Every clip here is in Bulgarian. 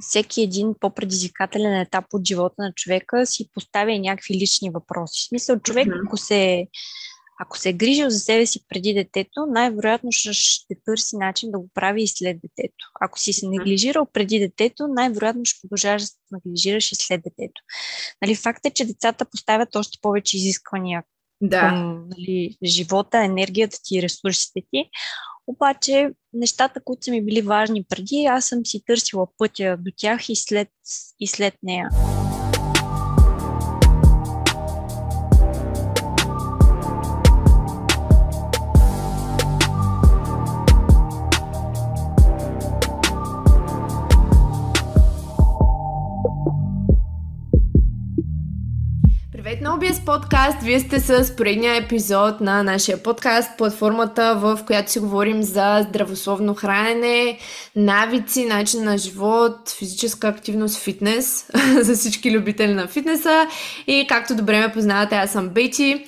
всеки един по-предизвикателен етап от живота на човека си поставя някакви лични въпроси. В смисъл, човек, mm-hmm. ако се ако се е грижил за себе си преди детето, най-вероятно ще, ще търси начин да го прави и след детето. Ако си се неглижирал преди детето, най-вероятно ще продължаваш да се неглижираш и след детето. Нали, факт е, че децата поставят още повече изисквания да. към нали, живота, енергията ти и ресурсите ти. Обаче нещата, които са ми били важни преди, аз съм си търсила пътя до тях и след, и след нея. Здравейте на OBS подкаст! Вие сте с поредния епизод на нашия подкаст, платформата, в която си говорим за здравословно хранене, навици, начин на живот, физическа активност, фитнес, за всички любители на фитнеса. И както добре ме познавате, аз съм Бейти.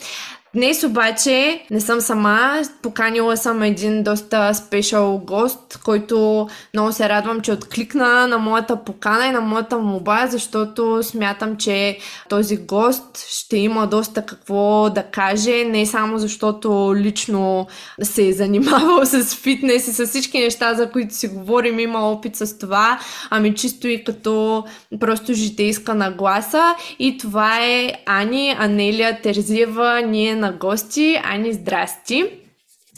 Днес обаче не съм сама, поканила съм един доста спешъл гост, който много се радвам, че откликна на моята покана и на моята моба, защото смятам, че този гост ще има доста какво да каже, не само защото лично се е занимавал с фитнес и с всички неща, за които си говорим, има опит с това, ами чисто и като просто житейска нагласа. И това е Ани Анелия Терзиева, ние на гости. Ани, здрасти!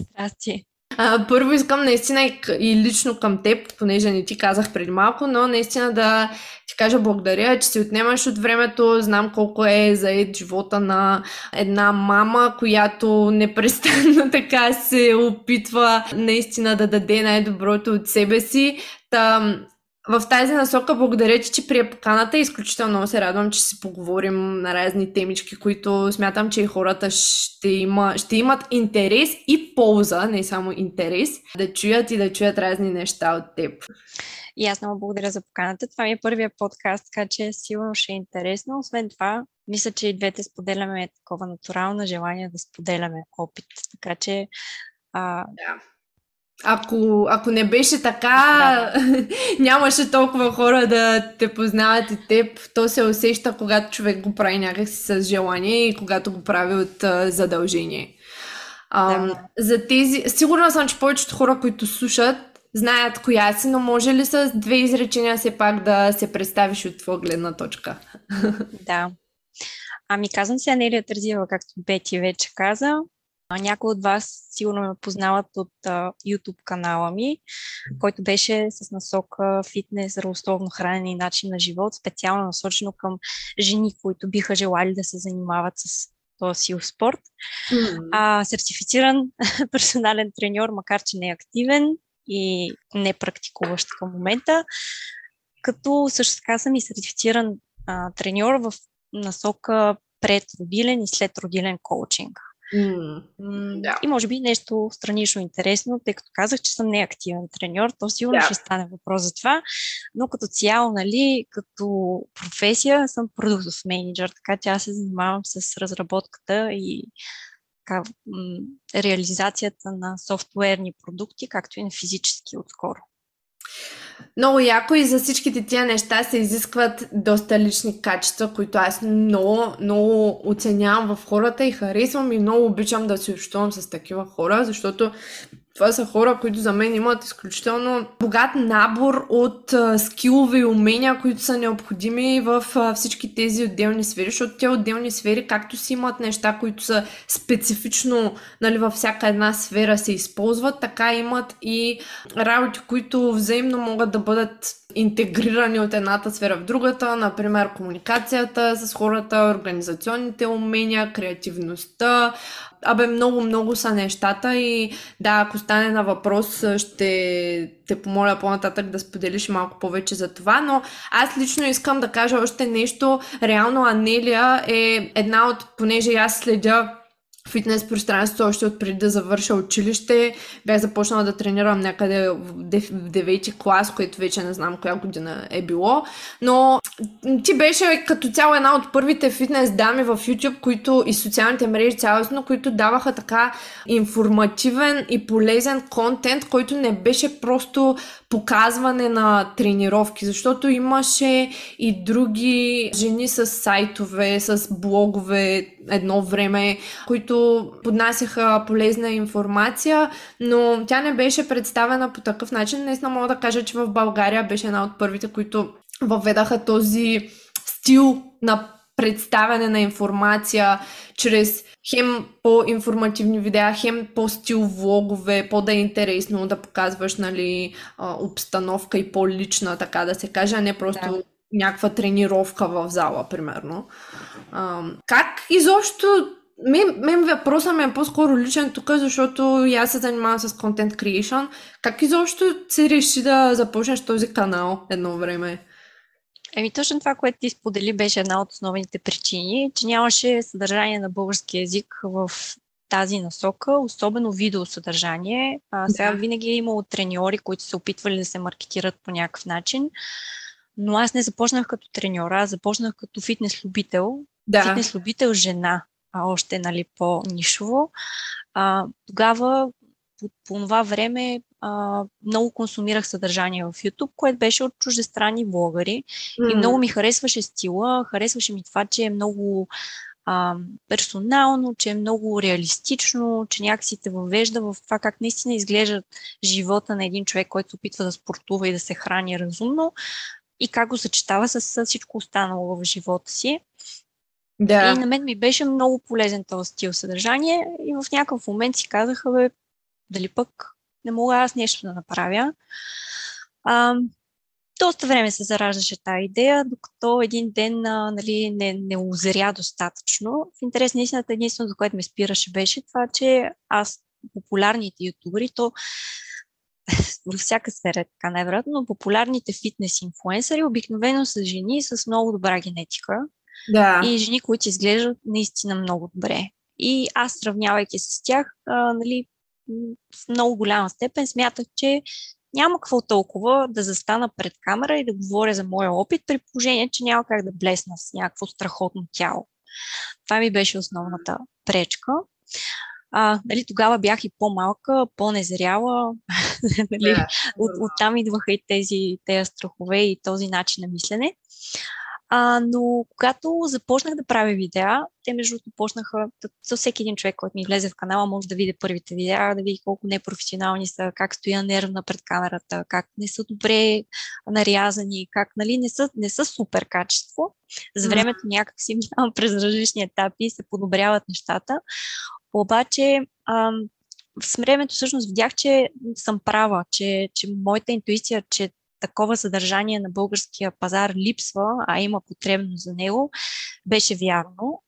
Здрасти! А, първо искам наистина и, и лично към теб, понеже не ти казах преди малко, но наистина да ти кажа благодаря, че си отнемаш от времето. Знам колко е заед живота на една мама, която непрестанно така се опитва наистина да даде най-доброто от себе си. Та, в тази насока благодаря ти, че прия поканата. Изключително много се радвам, че си поговорим на разни темички, които смятам, че и хората ще, има, ще имат интерес и полза, не само интерес, да чуят и да чуят разни неща от теб. И аз много благодаря за поканата. Това ми е първия подкаст, така че сигурно ще е интересно. Освен това, мисля, че и двете споделяме такова натурално желание да споделяме опит. Така че а, да ако, ако не беше така, да. нямаше толкова хора да те познават и теб. То се усеща, когато човек го прави някакси с желание и когато го прави от uh, задължение. Um, да. За тези... Сигурна съм, че повечето хора, които слушат, знаят коя си, но може ли с две изречения все пак да се представиш от твоя гледна точка? Да. Ами казвам се Анелия Тързиева, както Бети вече каза. Някои от вас сигурно ме познават от а, YouTube канала ми, който беше с насока фитнес, здравословно хранене и начин на живот, специално насочено към жени, които биха желали да се занимават с този сил спорт. Mm-hmm. А, сертифициран персонален треньор, макар че не е активен и не практикуващ към момента, като също така съм и сертифициран а, треньор в насока предродилен и следродилен коучинг. Mm, да. И може би нещо странично интересно, тъй като казах, че съм неактивен треньор, то сигурно да. ще стане въпрос за това, но като цяло, нали, като професия съм продуктов менеджер, така че аз се занимавам с разработката и така, м- реализацията на софтуерни продукти, както и на физически отскоро. Много яко и за всичките тия неща се изискват доста лични качества, които аз много, много оценявам в хората и харесвам и много обичам да се общувам с такива хора, защото това са хора, които за мен имат изключително богат набор от а, скилове и умения, които са необходими в а, всички тези отделни сфери, защото те отделни сфери, както си имат неща, които са специфично нали, във всяка една сфера се използват, така имат и работи, които взаимно могат да бъдат интегрирани от едната сфера в другата, например комуникацията с хората, организационните умения, креативността, Абе, много-много са нещата и да, ако стане на въпрос, ще те помоля по-нататък да споделиш малко повече за това, но аз лично искам да кажа още нещо. Реално Анелия е една от, понеже аз следя фитнес пространството още от преди да завърша училище. Бях започнала да тренирам някъде в 9 клас, което вече не знам коя година е било. Но ти беше като цяло една от първите фитнес дами в YouTube, които и социалните мрежи цялостно, които даваха така информативен и полезен контент, който не беше просто показване на тренировки, защото имаше и други жени с сайтове, с блогове едно време, които поднасяха полезна информация, но тя не беше представена по такъв начин. Наистина мога да кажа, че в България беше една от първите, които въведаха този стил на представяне на информация чрез хем по-информативни видеа, хем по-стил влогове, по-да е интересно да показваш нали, обстановка и по-лична, така да се каже, а не просто да. някаква тренировка в зала, примерно. А, как изобщо мен, мен въпросът ми е по-скоро личен тук, защото и аз се занимавам с контент creation. Как изобщо се реши да започнеш този канал едно време? Еми точно това, което ти сподели, беше една от основните причини, че нямаше съдържание на български язик в тази насока, особено видеосъдържание. А, сега да. винаги е имало треньори, които са опитвали да се маркетират по някакъв начин, но аз не започнах като треньор, аз започнах като фитнес-любител. Да. Фитнес-любител жена, а още нали, по-нишово. А, тогава по, по това време а, много консумирах съдържание в YouTube, което беше от чуждестранни блогъри. Mm. И много ми харесваше стила, харесваше ми това, че е много а, персонално, че е много реалистично, че някакси те въвежда в това как наистина изглежда живота на един човек, който се опитва да спортува и да се храни разумно и как го съчетава с, с всичко останало в живота си. Да. И на мен ми беше много полезен този стил съдържание и в някакъв момент си казаха, бе, дали пък не мога аз нещо да направя. А, доста време се зараждаше тази идея, докато един ден а, нали, не, не озря достатъчно. В интерес на истината, единственото, което ме спираше, беше това, че аз, популярните ютубери, то във всяка сфера е така най-вероятно, но популярните фитнес инфуенсъри обикновено са жени с много добра генетика да. и жени, които изглеждат наистина много добре. И аз, сравнявайки с тях, а, нали, в много голяма степен смятах, че няма какво толкова да застана пред камера и да говоря за моя опит, при положение, че няма как да блесна с някакво страхотно тяло. Това ми беше основната пречка. А, нали, тогава бях и по-малка, по-незряла. нали, yeah. от, оттам идваха и тези, тези страхове и този начин на мислене. А, но когато започнах да правя видеа, те между другото почнаха, за всеки един човек, който ми влезе в канала, може да види първите видеа, да види колко непрофесионални са, как стоя нервна пред камерата, как не са добре нарязани, как нали, не, са, не са супер качество. За времето някак си минавам през различни етапи и се подобряват нещата. Обаче ам, с времето всъщност видях, че съм права, че, че моята интуиция, че такова съдържание на българския пазар липсва, а има потребност за него, беше вярно.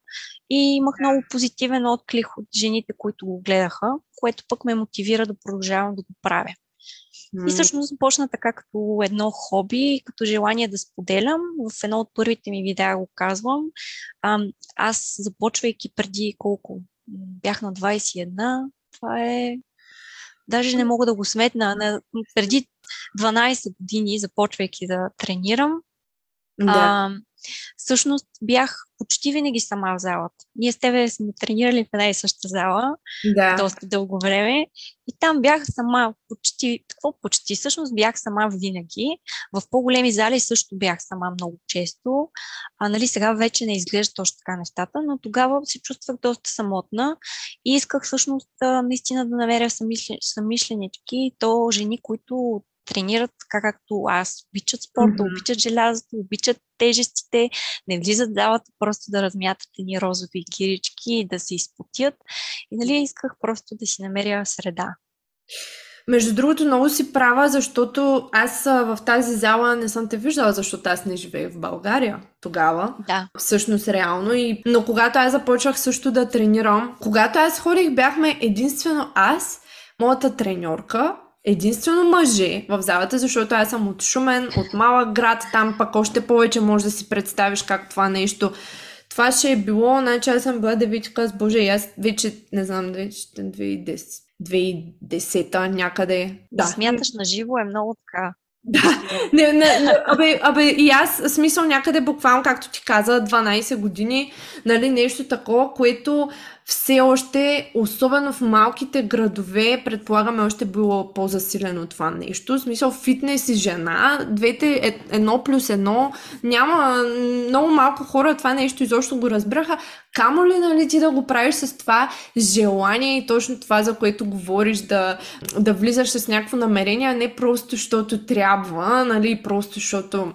И имах много позитивен отклик от жените, които го гледаха, което пък ме мотивира да продължавам да го правя. И всъщност започна така като едно хоби, като желание да споделям. В едно от първите ми видеа го казвам. аз започвайки преди колко? Бях на 21. Това е даже не мога да го сметна. преди 12 години, започвайки да тренирам, да. А, всъщност бях почти винаги сама в залата. Ние с тебе сме тренирали в една и съща зала да. доста дълго време и там бях сама почти, какво почти, всъщност бях сама винаги. В по-големи зали също бях сама много често. А нали сега вече не изглежда точно така нещата, но тогава се чувствах доста самотна и исках всъщност наистина да намеря самишленички, то жени, които тренират така както аз, обичат спорта, mm-hmm. обичат желязото, обичат тежестите, не влизат в залата просто да размятат ни розови гирички и да се изпотят. И нали исках просто да си намеря среда. Между другото, много си права, защото аз в тази зала не съм те виждала, защото аз не живея в България тогава. Да. Всъщност реално. И... Но когато аз започвах също да тренирам, когато аз ходих, бяхме единствено аз, моята треньорка единствено мъже в залата, защото аз съм от Шумен, от малък град, там пък още повече може да си представиш как това нещо. Това ще е било, значи аз съм била девичка с Боже, и аз вече, не знам, 2010, 2010 някъде. Да. Смяташ на живо е много така. Да, не, не, не, абе, абе, и аз, смисъл някъде буквално, както ти каза, 12 години, нали, нещо такова, което все още, особено в малките градове, предполагаме още било по-засилено това нещо. В смисъл фитнес и жена, двете е, едно плюс едно, няма много малко хора това нещо изобщо го разбраха. Камо ли нали ти да го правиш с това желание и точно това, за което говориш, да, да влизаш с някакво намерение, а не просто защото трябва, нали, просто защото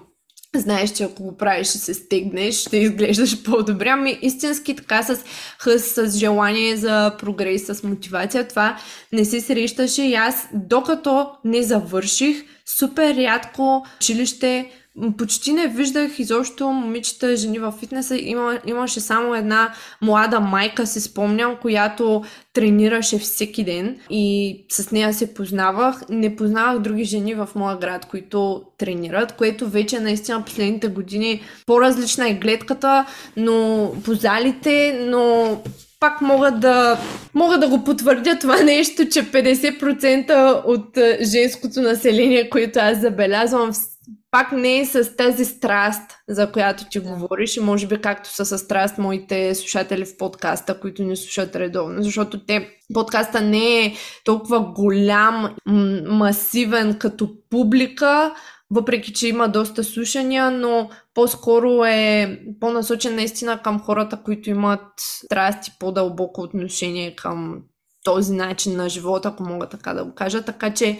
знаеш, че ако го правиш ще се стегнеш, ще изглеждаш по-добре. Ами истински така с хъс, с желание за прогрес, с мотивация, това не се срещаше и аз докато не завърших, супер рядко училище почти не виждах изобщо момичета, жени в фитнеса. Има, имаше само една млада майка, се спомням, която тренираше всеки ден и с нея се познавах. Не познавах други жени в моя град, които тренират, което вече наистина последните години по-различна е гледката, но по залите, но пак мога да, мога да го потвърдя това нещо, че 50% от женското население, което аз забелязвам, пак не е с тази страст, за която ти говориш и може би както са с страст моите слушатели в подкаста, които ни слушат редовно, защото те подкаста не е толкова голям, масивен като публика, въпреки че има доста слушания, но по-скоро е по-насочен наистина към хората, които имат страст и по-дълбоко отношение към този начин на живота, ако мога така да го кажа. Така че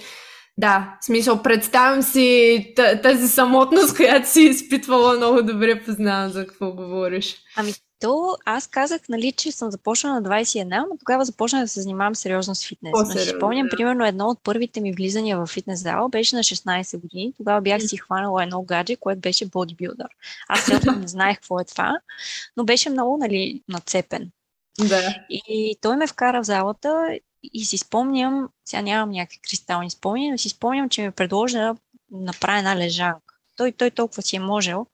да, в смисъл, представям си тази самотност, която си изпитвала много добре, познавам за какво говориш. Ами то, аз казах, нали, че съм започнала на 21, но тогава започнах да се занимавам сериозно с фитнес. Но си спомням, да. примерно, едно от първите ми влизания в фитнес зала беше на 16 години. Тогава бях си хванала едно гадже, което беше бодибилдър. Аз сега не знаех какво е това, но беше много, нали, нацепен. Да. И той ме вкара в залата и си спомням, сега нямам някакви кристални спомени, но си спомням, че ми предложи да направя една лежанка. Той, той толкова си е можел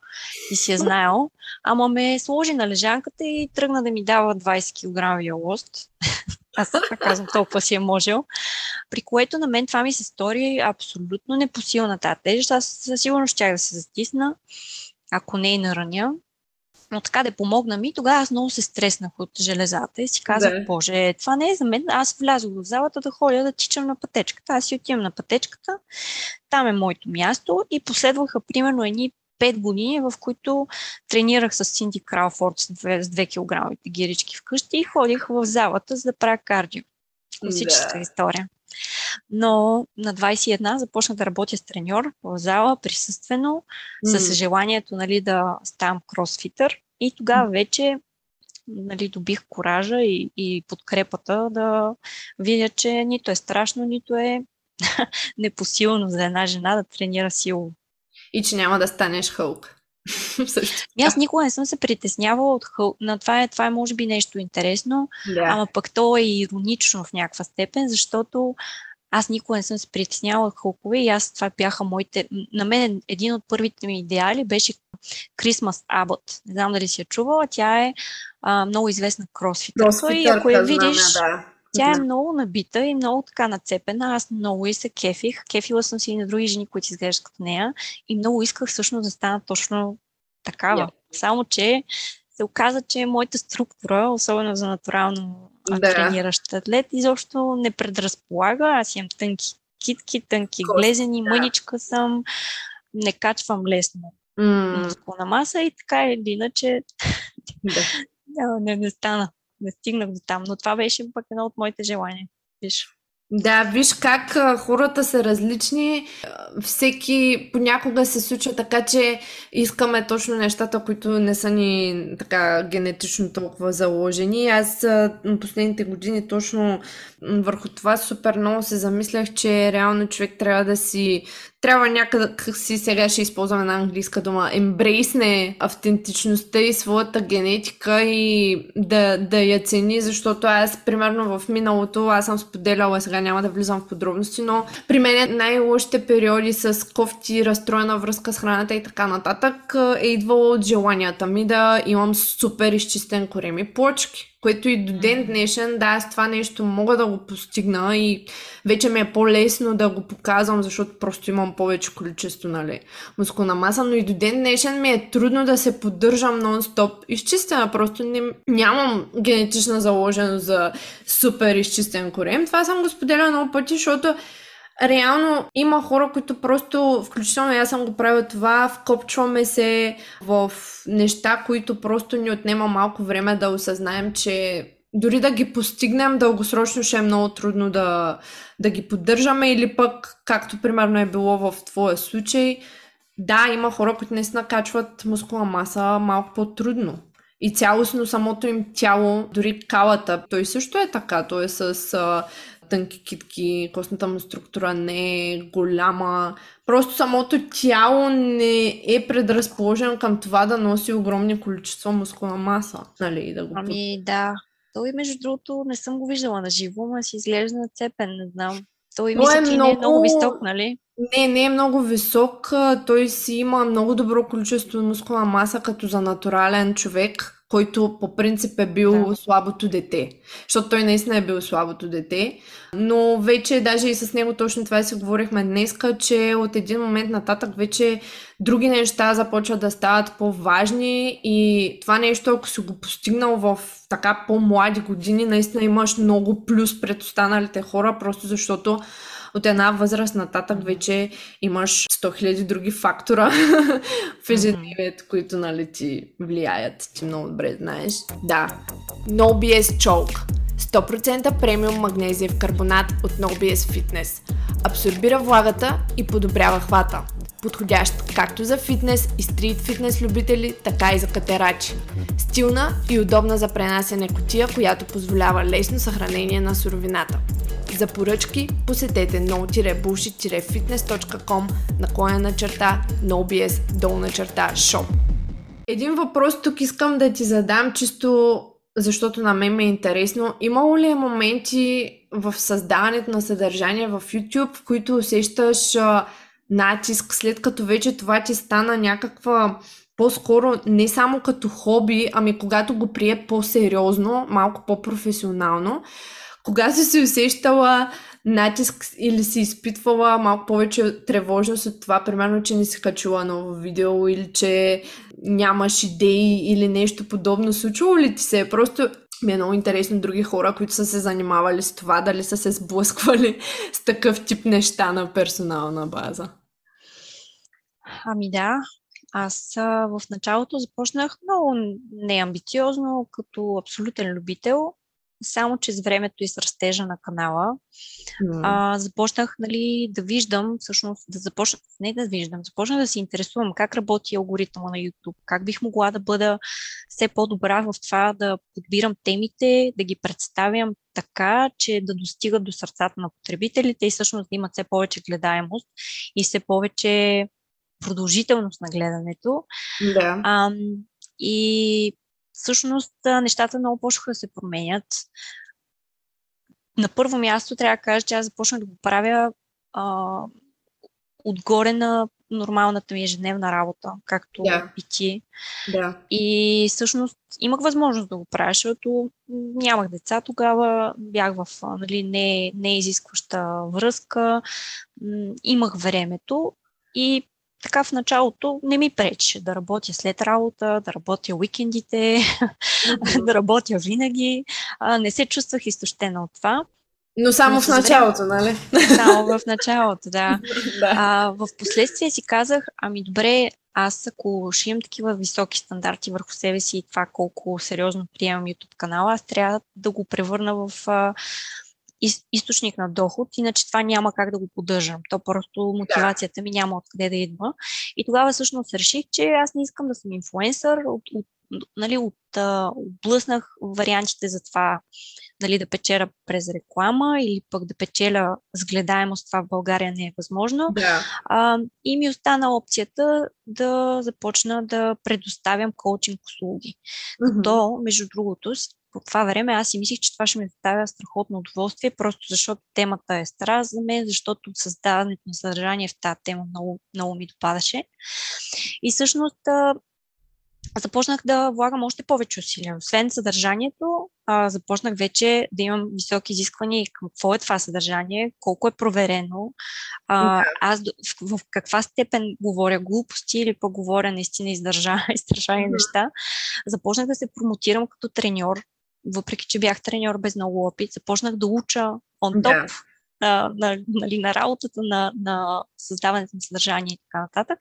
и си е знаел, ама ме сложи на лежанката и тръгна да ми дава 20 кг лост. Аз казвам, толкова си е можел. При което на мен това ми се стори абсолютно непосилна тази тежест. Аз със сигурност щях да се затисна, ако не и нараня но така да помогна ми. Тогава аз много се стреснах от железата и си казах, да. боже, това не е за мен. Аз влязох в залата да ходя да тичам на пътечката. Аз си отивам на пътечката, там е моето място и последваха примерно едни 5 години, в които тренирах с Синди с 2, с 2 кг гирички вкъщи и ходих в залата за да правя кардио. Класическа да. история. Но на 21 започнах да работя с треньор в зала, присъствено, mm. с желанието нали, да ставам кросфитър. И тогава вече нали, добих коража и, и подкрепата да видя, че нито е страшно, нито е непосилно за една жена да тренира силово. И че няма да станеш хълк. Аз никога не съм се притеснявала от хъл... на това е, това е може би нещо интересно, да. ама пък то е иронично в някаква степен, защото аз никога не съм се притеснявала от хълкове и аз това бяха моите... На мен един от първите ми идеали беше Christmas Abbott. Не знам дали си я чувала. Тя е а, много известна кросфитърка и ако я видиш, да. Тя е много набита и много така нацепена. Аз много и се кефих. Кефила съм си и на други жени, които изглеждат като нея. И много исках всъщност да стана точно такава. Yeah. Само, че се оказа, че моята структура, особено за натурално да. трениращ атлет, изобщо не предразполага. Аз имам тънки китки, тънки Кост, глезени, да. мъничка съм, не качвам лесно mm. мускулна маса и така или иначе да. не, не, не стана не стигнах до там, но това беше пък едно от моите желания. Виж. Да, виж как хората са различни. Всеки понякога се случва така, че искаме точно нещата, които не са ни така генетично толкова заложени. Аз а, последните години точно върху това супер много се замислях, че реално човек трябва да си трябва някъде си сега ще използвам една английска дума, ембрейсне автентичността и своята генетика и да, да я цени, защото аз, примерно в миналото, аз съм споделяла, сега няма да влизам в подробности, но при мен най-лошите периоди с кофти, разстроена връзка с храната и така нататък е идвало от желанията ми да имам супер изчистен кореми плочки Което и до ден днешен, да, аз това нещо мога да го постигна и вече ми е по-лесно да го показвам, защото просто имам повече количество, нали, мускулна маса, но и до ден днешен ми е трудно да се поддържам нон-стоп изчистена. Просто не, нямам генетична заложеност за супер изчистен корем. Това съм го споделяла много пъти, защото Реално има хора, които просто, включително аз съм го правила това, вкопчваме се в неща, които просто ни отнема малко време да осъзнаем, че дори да ги постигнем дългосрочно ще е много трудно да, да ги поддържаме или пък, както примерно е било в твоя случай, да, има хора, които не се накачват мускулна маса малко по-трудно. И цялостно самото им тяло, дори калата, той също е така. Той е с а, тънки китки, костната му структура не е голяма. Просто самото тяло не е предразположено към това да носи огромни количества мускулна маса. Нали, да го ами да. Той, между другото, не съм го виждала на живо, но си изглежда цепен, не знам. Той мисля, е че много... не е много висок, нали? Не, не е много висок. Той си има много добро количество мускулна маса, като за натурален човек който по принцип е бил да. слабото дете. Защото той наистина е бил слабото дете. Но вече, даже и с него точно това си говорихме днеска, че от един момент нататък вече други неща започват да стават по-важни и това нещо, ако си го постигнал в така по-млади години, наистина имаш много плюс пред останалите хора, просто защото от една възраст нататък вече имаш 100 000 други фактора в ежедневието, които нали, ти влияят. Ти много добре знаеш. Да. No BS Chalk. 100% премиум магнезиев карбонат от No BS Fitness. Абсорбира влагата и подобрява хвата. Подходящ както за фитнес и стрит фитнес любители, така и за катерачи. Стилна и удобна за пренасене котия, която позволява лесно съхранение на суровината. За поръчки посетете no-bullshit-fitness.com наклоня черта nobs долна черта shop. Един въпрос тук искам да ти задам, чисто защото на мен ме е интересно. Имало ли е моменти в създаването на съдържание в YouTube, в които усещаш натиск, след като вече това ти стана някаква по-скоро не само като хоби, ами когато го прие по-сериозно, малко по-професионално, кога си се усещала натиск или си изпитвала малко повече тревожност от това, примерно, че не си качила ново видео или че нямаш идеи или нещо подобно. Случвало ли ти се? Просто ми е много интересно други хора, които са се занимавали с това, дали са се сблъсквали с такъв тип неща на персонална база. Ами да, аз в началото започнах много неамбициозно, като абсолютен любител само че с времето и с растежа на канала mm. а, започнах нали, да виждам, всъщност да започна, не да виждам, започнах да се интересувам как работи алгоритъма на YouTube, как бих могла да бъда все по-добра в това да подбирам темите, да ги представям така, че да достигат до сърцата на потребителите и всъщност да имат все повече гледаемост и все повече продължителност на гледането. Да. А, и всъщност нещата много почнаха да се променят. На първо място трябва да кажа, че аз започнах да го правя а, отгоре на нормалната ми ежедневна работа, както да. и ти. Да. И всъщност имах възможност да го правя, защото нямах деца тогава, бях в нали, не, не изискваща връзка, имах времето и така в началото не ми пречеше да работя след работа, да работя уикендите, mm-hmm. да работя винаги. А, не се чувствах изтощена от това. Но само в началото, нали? Само в началото, да. да. А, в последствие си казах, ами добре, аз ако ще имам такива високи стандарти върху себе си и това колко сериозно приемам YouTube канала, аз трябва да го превърна в а, източник на доход, иначе това няма как да го поддържам. То просто мотивацията ми няма откъде да идва. И тогава всъщност реших, че аз не искам да съм инфлуенсър, от, от, нали, от, облъснах вариантите за това нали, да печеля през реклама или пък да печеля с гледаемост, това в България не е възможно. Да. А, и ми остана опцията да започна да предоставям коучинг услуги. Mm-hmm. Като, между другото, по това време аз си мислих, че това ще ми доставя страхотно удоволствие, просто защото темата е стара за мен, защото създаването на съдържание в тази тема много, много ми допадаше. И всъщност започнах да влагам още повече усилия. Освен съдържанието, а, започнах вече да имам високи изисквания и какво е това съдържание, колко е проверено, а, аз в, в каква степен говоря глупости или пък говоря наистина издържани, издържани неща. Започнах да се промотирам като треньор, въпреки че бях треньор без много опит. Започнах да уча on top. Yeah на, на, нали, на работата, на, на създаването на съдържание и така нататък.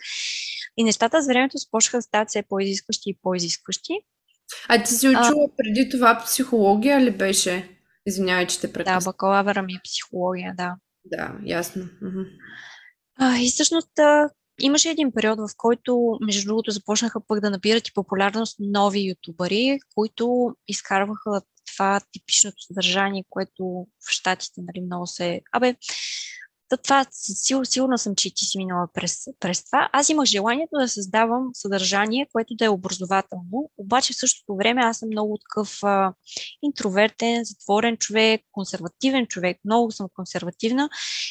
И нещата с времето започнаха да стават все по-изискващи и по-изискващи. А ти си учила а, преди това психология ли беше? Извинявай, че те прекъсна. Да, бакалавъра ми е психология, да. Да, ясно. А, и всъщност имаше един период, в който, между другото, започнаха пък да набират и популярност нови ютубъри, които изкарваха това типичното съдържание, което в Штатите нали, много се... Абе, Та това сигурно, сигурна съм, че ти си минала през, през това. Аз имах желанието да създавам съдържание, което да е образователно, обаче в същото време аз съм много такъв а, интровертен, затворен човек, консервативен човек, много съм консервативна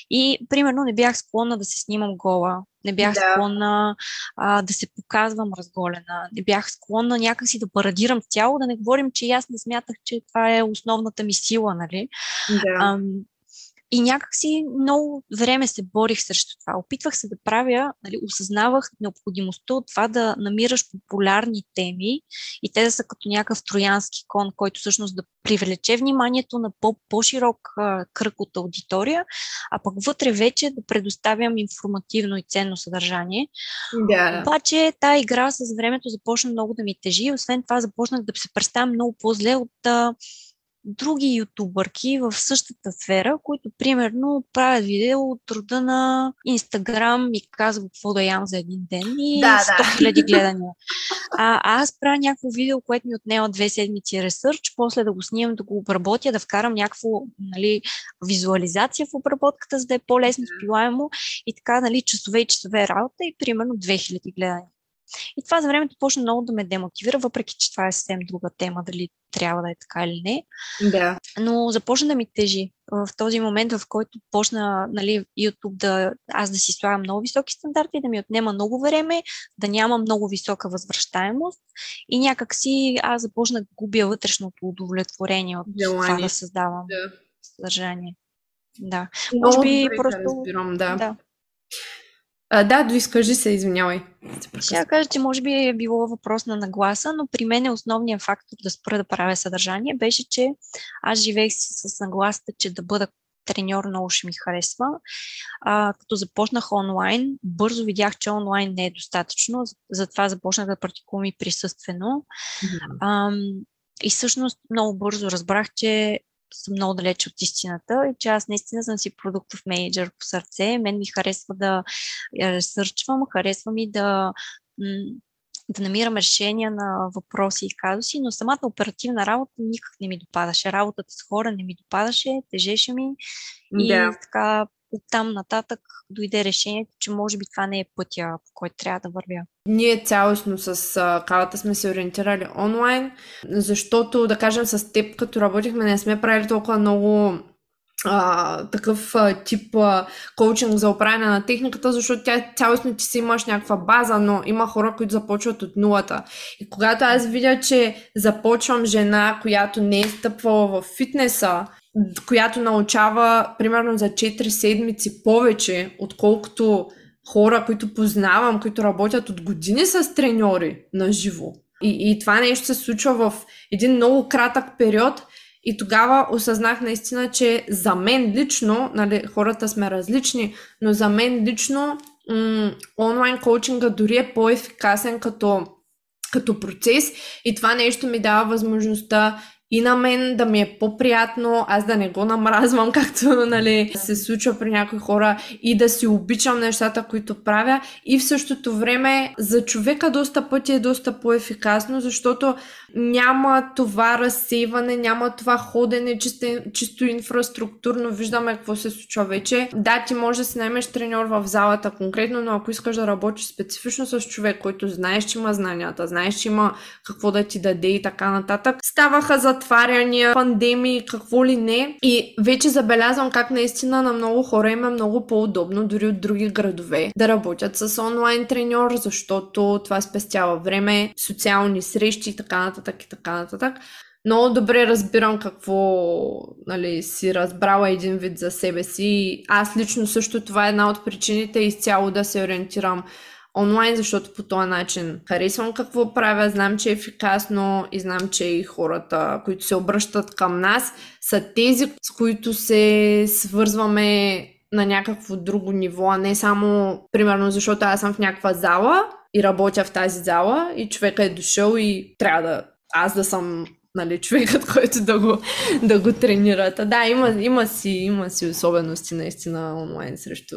и примерно не бях склонна да се снимам гола, не бях да. склонна а, да се показвам разголена, не бях склонна някакси да парадирам цяло, да не говорим, че аз не смятах, че това е основната ми сила, нали? Да. А, и някакси много време се борих срещу това. Опитвах се да правя, нали, осъзнавах необходимостта от това да намираш популярни теми и те да са като някакъв троянски кон, който всъщност да привлече вниманието на по-широк кръг от аудитория, а пък вътре вече да предоставям информативно и ценно съдържание. Да. Обаче тази игра с времето започна много да ми тежи. Освен това започнах да се представям много по-зле от други ютубърки в същата сфера, които примерно правят видео от рода на Инстаграм и казват какво да ям за един ден и да, 100 хиляди да. гледания. А, аз правя някакво видео, което ми отнема две седмици ресърч, после да го снимам, да го обработя, да вкарам някакво нали, визуализация в обработката, за да е по-лесно спилаемо и така нали, часове и часове работа и примерно 2000 гледания. И това за времето почна много да ме демотивира, въпреки че това е съвсем друга тема, дали трябва да е така или не. Да. Но започна да ми тежи в този момент, в който почна нали, YouTube да аз да си слагам много високи стандарти, да ми отнема много време, да няма много висока възвръщаемост и някак си аз започнах да губя вътрешното удовлетворение от Желание. това да създавам да. съдържание. Да. Много Може би просто. Разбирам, да. да. А, да, доизкажи се, извинявай. Ще кажа, че може би е било въпрос на нагласа, но при мен основният фактор да спра да правя съдържание беше, че аз живеех си с нагласата, че да бъда треньор много ще ми харесва. А, като започнах онлайн, бързо видях, че онлайн не е достатъчно, затова започнах да практикувам и присъствено. Mm-hmm. А, и всъщност много бързо разбрах, че съм много далеч от истината и че аз наистина съм си продуктов менеджер по сърце. Мен ми харесва да ресърчвам, харесва ми да, да намирам решения на въпроси и казуси, но самата оперативна работа никак не ми допадаше. Работата с хора не ми допадаше, тежеше ми и да. така оттам нататък дойде решението, че може би това не е пътя, по който трябва да вървя. Ние цялостно с калата сме се ориентирали онлайн, защото, да кажем, с теб, като работихме, не сме правили толкова много а, такъв а, тип а, коучинг за управяне на техниката, защото тя цялостно ти си имаш някаква база, но има хора, които започват от нулата. И когато аз видя, че започвам жена, която не е стъпвала в фитнеса която научава примерно за 4 седмици повече, отколкото хора, които познавам, които работят от години с треньори на живо. И, и това нещо се случва в един много кратък период и тогава осъзнах наистина, че за мен лично, нали, хората сме различни, но за мен лично м- онлайн коучинга дори е по-ефикасен като като процес и това нещо ми дава възможността и на мен да ми е по-приятно, аз да не го намразвам, както нали, се случва при някои хора и да си обичам нещата, които правя и в същото време за човека доста пъти е доста по-ефикасно, защото няма това разсейване, няма това ходене чисто, чисто инфраструктурно, виждаме какво се случва вече. Да, ти може да си наймеш треньор в залата конкретно, но ако искаш да работиш специфично с човек, който знаеш, че има знанията, знаеш, че има какво да ти даде и така нататък, ставаха за затваряния, пандемии, какво ли не. И вече забелязвам как наистина на много хора им е много по-удобно, дори от други градове, да работят с онлайн треньор, защото това спестява време, социални срещи и така нататък и така нататък много добре разбирам какво нали, си разбрала един вид за себе си. Аз лично също това е една от причините изцяло да се ориентирам онлайн, защото по този начин харесвам какво правя, знам, че е ефикасно и знам, че и хората, които се обръщат към нас, са тези, с които се свързваме на някакво друго ниво, а не само, примерно, защото аз съм в някаква зала и работя в тази зала и човека е дошъл и трябва да аз да съм нали, човекът, който да го, да го тренира. Та, да, има, има, си, има си особености наистина онлайн срещу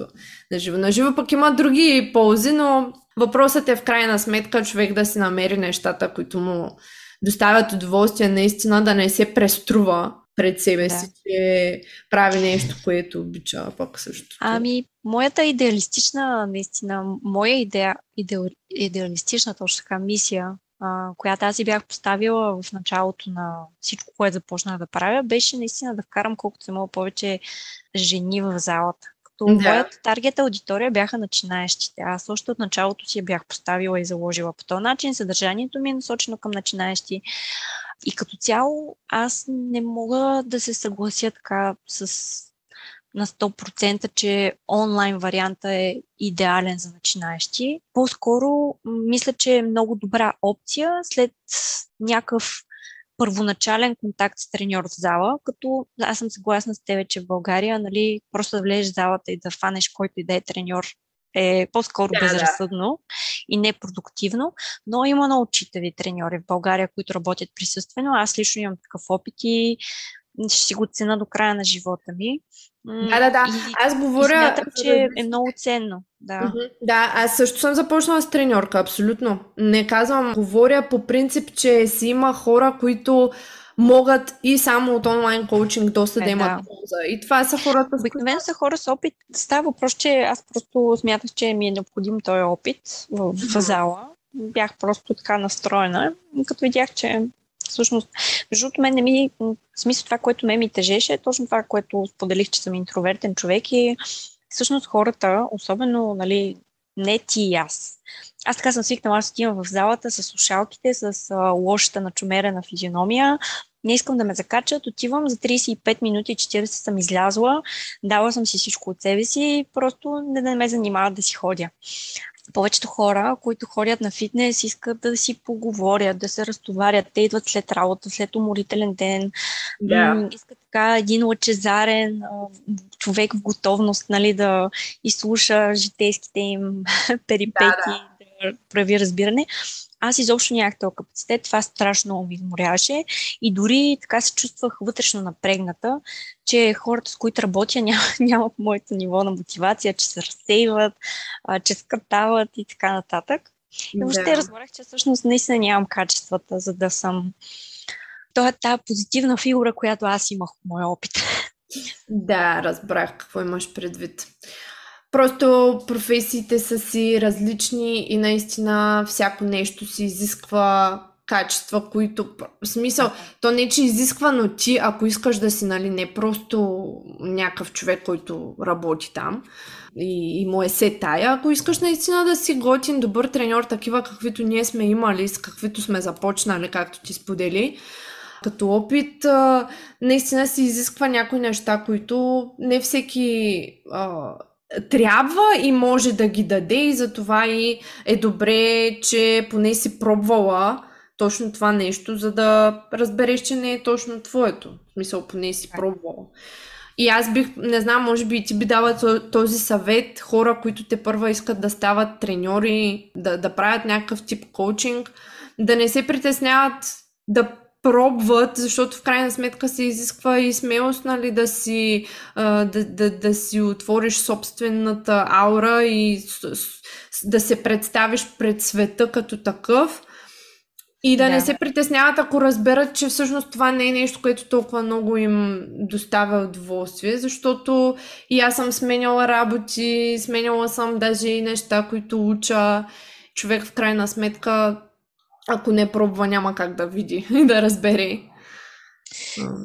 на живо. На живо пък има други ползи, но въпросът е в крайна сметка човек да си намери нещата, които му доставят удоволствие наистина да не се преструва пред себе да. си, че прави нещо, което обича пък също. Ами, моята идеалистична, наистина, моя идея, идеал, идеалистична точно така мисия а, която аз си бях поставила в началото на всичко, което започнах да правя, беше наистина да вкарам колкото се мога повече жени в залата. Като да. моята таргет аудитория бяха начинаещите. Аз още от началото си я бях поставила и заложила по този начин. Съдържанието ми е насочено към начинаещи. И като цяло аз не мога да се съглася така с на 100%, че онлайн варианта е идеален за начинаещи. По-скоро мисля, че е много добра опция след някакъв първоначален контакт с треньор в зала, като аз съм съгласна с тебе, че в България, нали, просто да влезеш в залата и да фанеш който и да е треньор е по-скоро да, безразсъдно да. и непродуктивно, но има много читави треньори в България, които работят присъствено. Аз лично имам такъв опит и ще си го цена до края на живота ми. Да, да, да. И, аз говоря. И смятам, че е много ценно. Да. да, аз също съм започнала с треньорка, абсолютно. Не казвам, говоря по принцип, че си има хора, които могат и само от онлайн коучинг доста е, да имат полза. И това са хората. Обикновено са хора с опит. Става въпрос, че аз просто смятах, че ми е необходим този опит в, в зала. Бях просто така настроена, като видях, че всъщност, между мен не ми, в смисъл това, което ме ми тежеше, е точно това, което споделих, че съм интровертен човек и всъщност хората, особено, нали, не ти и аз. Аз така съм свикнала, аз отивам в залата с слушалките, с а, лошата начумерена физиономия, не искам да ме закачат, отивам за 35 минути 40 съм излязла, дала съм си всичко от себе си, просто не да ме занимават да си ходя повечето хора, които ходят на фитнес, искат да си поговорят, да се разтоварят. Те идват след работа, след уморителен ден. Yeah. Искат така един лъчезарен човек в готовност нали, да изслуша житейските им перипети, да, да. да прави разбиране. Аз изобщо нямах този капацитет, това страшно много ми изморяваше и дори така се чувствах вътрешно напрегната, че хората, с които работя, нямат няма моето ниво на мотивация, че се разсейват, а, че скъртават и така нататък. И въобще да. разбрах, че всъщност наистина нямам качествата, за да съм това е тази позитивна фигура, която аз имах в моя опит. Да, разбрах какво имаш предвид. Просто професиите са си различни и наистина всяко нещо си изисква качества, които... В смисъл, то не, че изисква, но ти, ако искаш да си, нали, не просто някакъв човек, който работи там и, и му е се тая, ако искаш наистина да си готин, добър треньор, такива каквито ние сме имали, с каквито сме започнали, както ти сподели, като опит, наистина си изисква някои неща, които не всеки трябва и може да ги даде и затова и е добре, че поне си пробвала точно това нещо, за да разбереш, че не е точно твоето. В смисъл, поне си пробвала. И аз бих, не знам, може би ти би дала този съвет хора, които те първа искат да стават треньори, да, да правят някакъв тип коучинг, да не се притесняват да пробват, защото в крайна сметка се изисква и смелост, нали, да си, да, да, да си отвориш собствената аура и да се представиш пред света като такъв. И да, да не се притесняват, ако разберат, че всъщност това не е нещо, което толкова много им доставя удоволствие, защото и аз съм сменяла работи, сменяла съм даже и неща, които уча. Човек в крайна сметка ако не пробва, няма как да види и да разбере.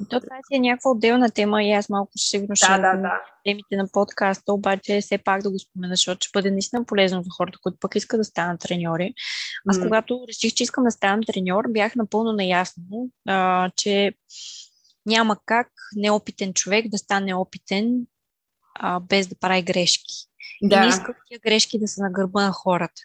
То това си е някаква отделна тема и аз малко сигурно ще да, да, да. темите на подкаста, обаче все пак да го спомена, защото ще бъде наистина полезно за хората, които пък искат да станат треньори. Аз mm. когато реших, че искам да ставам треньор, бях напълно наясно, а, че няма как неопитен човек да стане опитен а, без да прави грешки. Да. И не исках тия грешки да са на гърба на хората.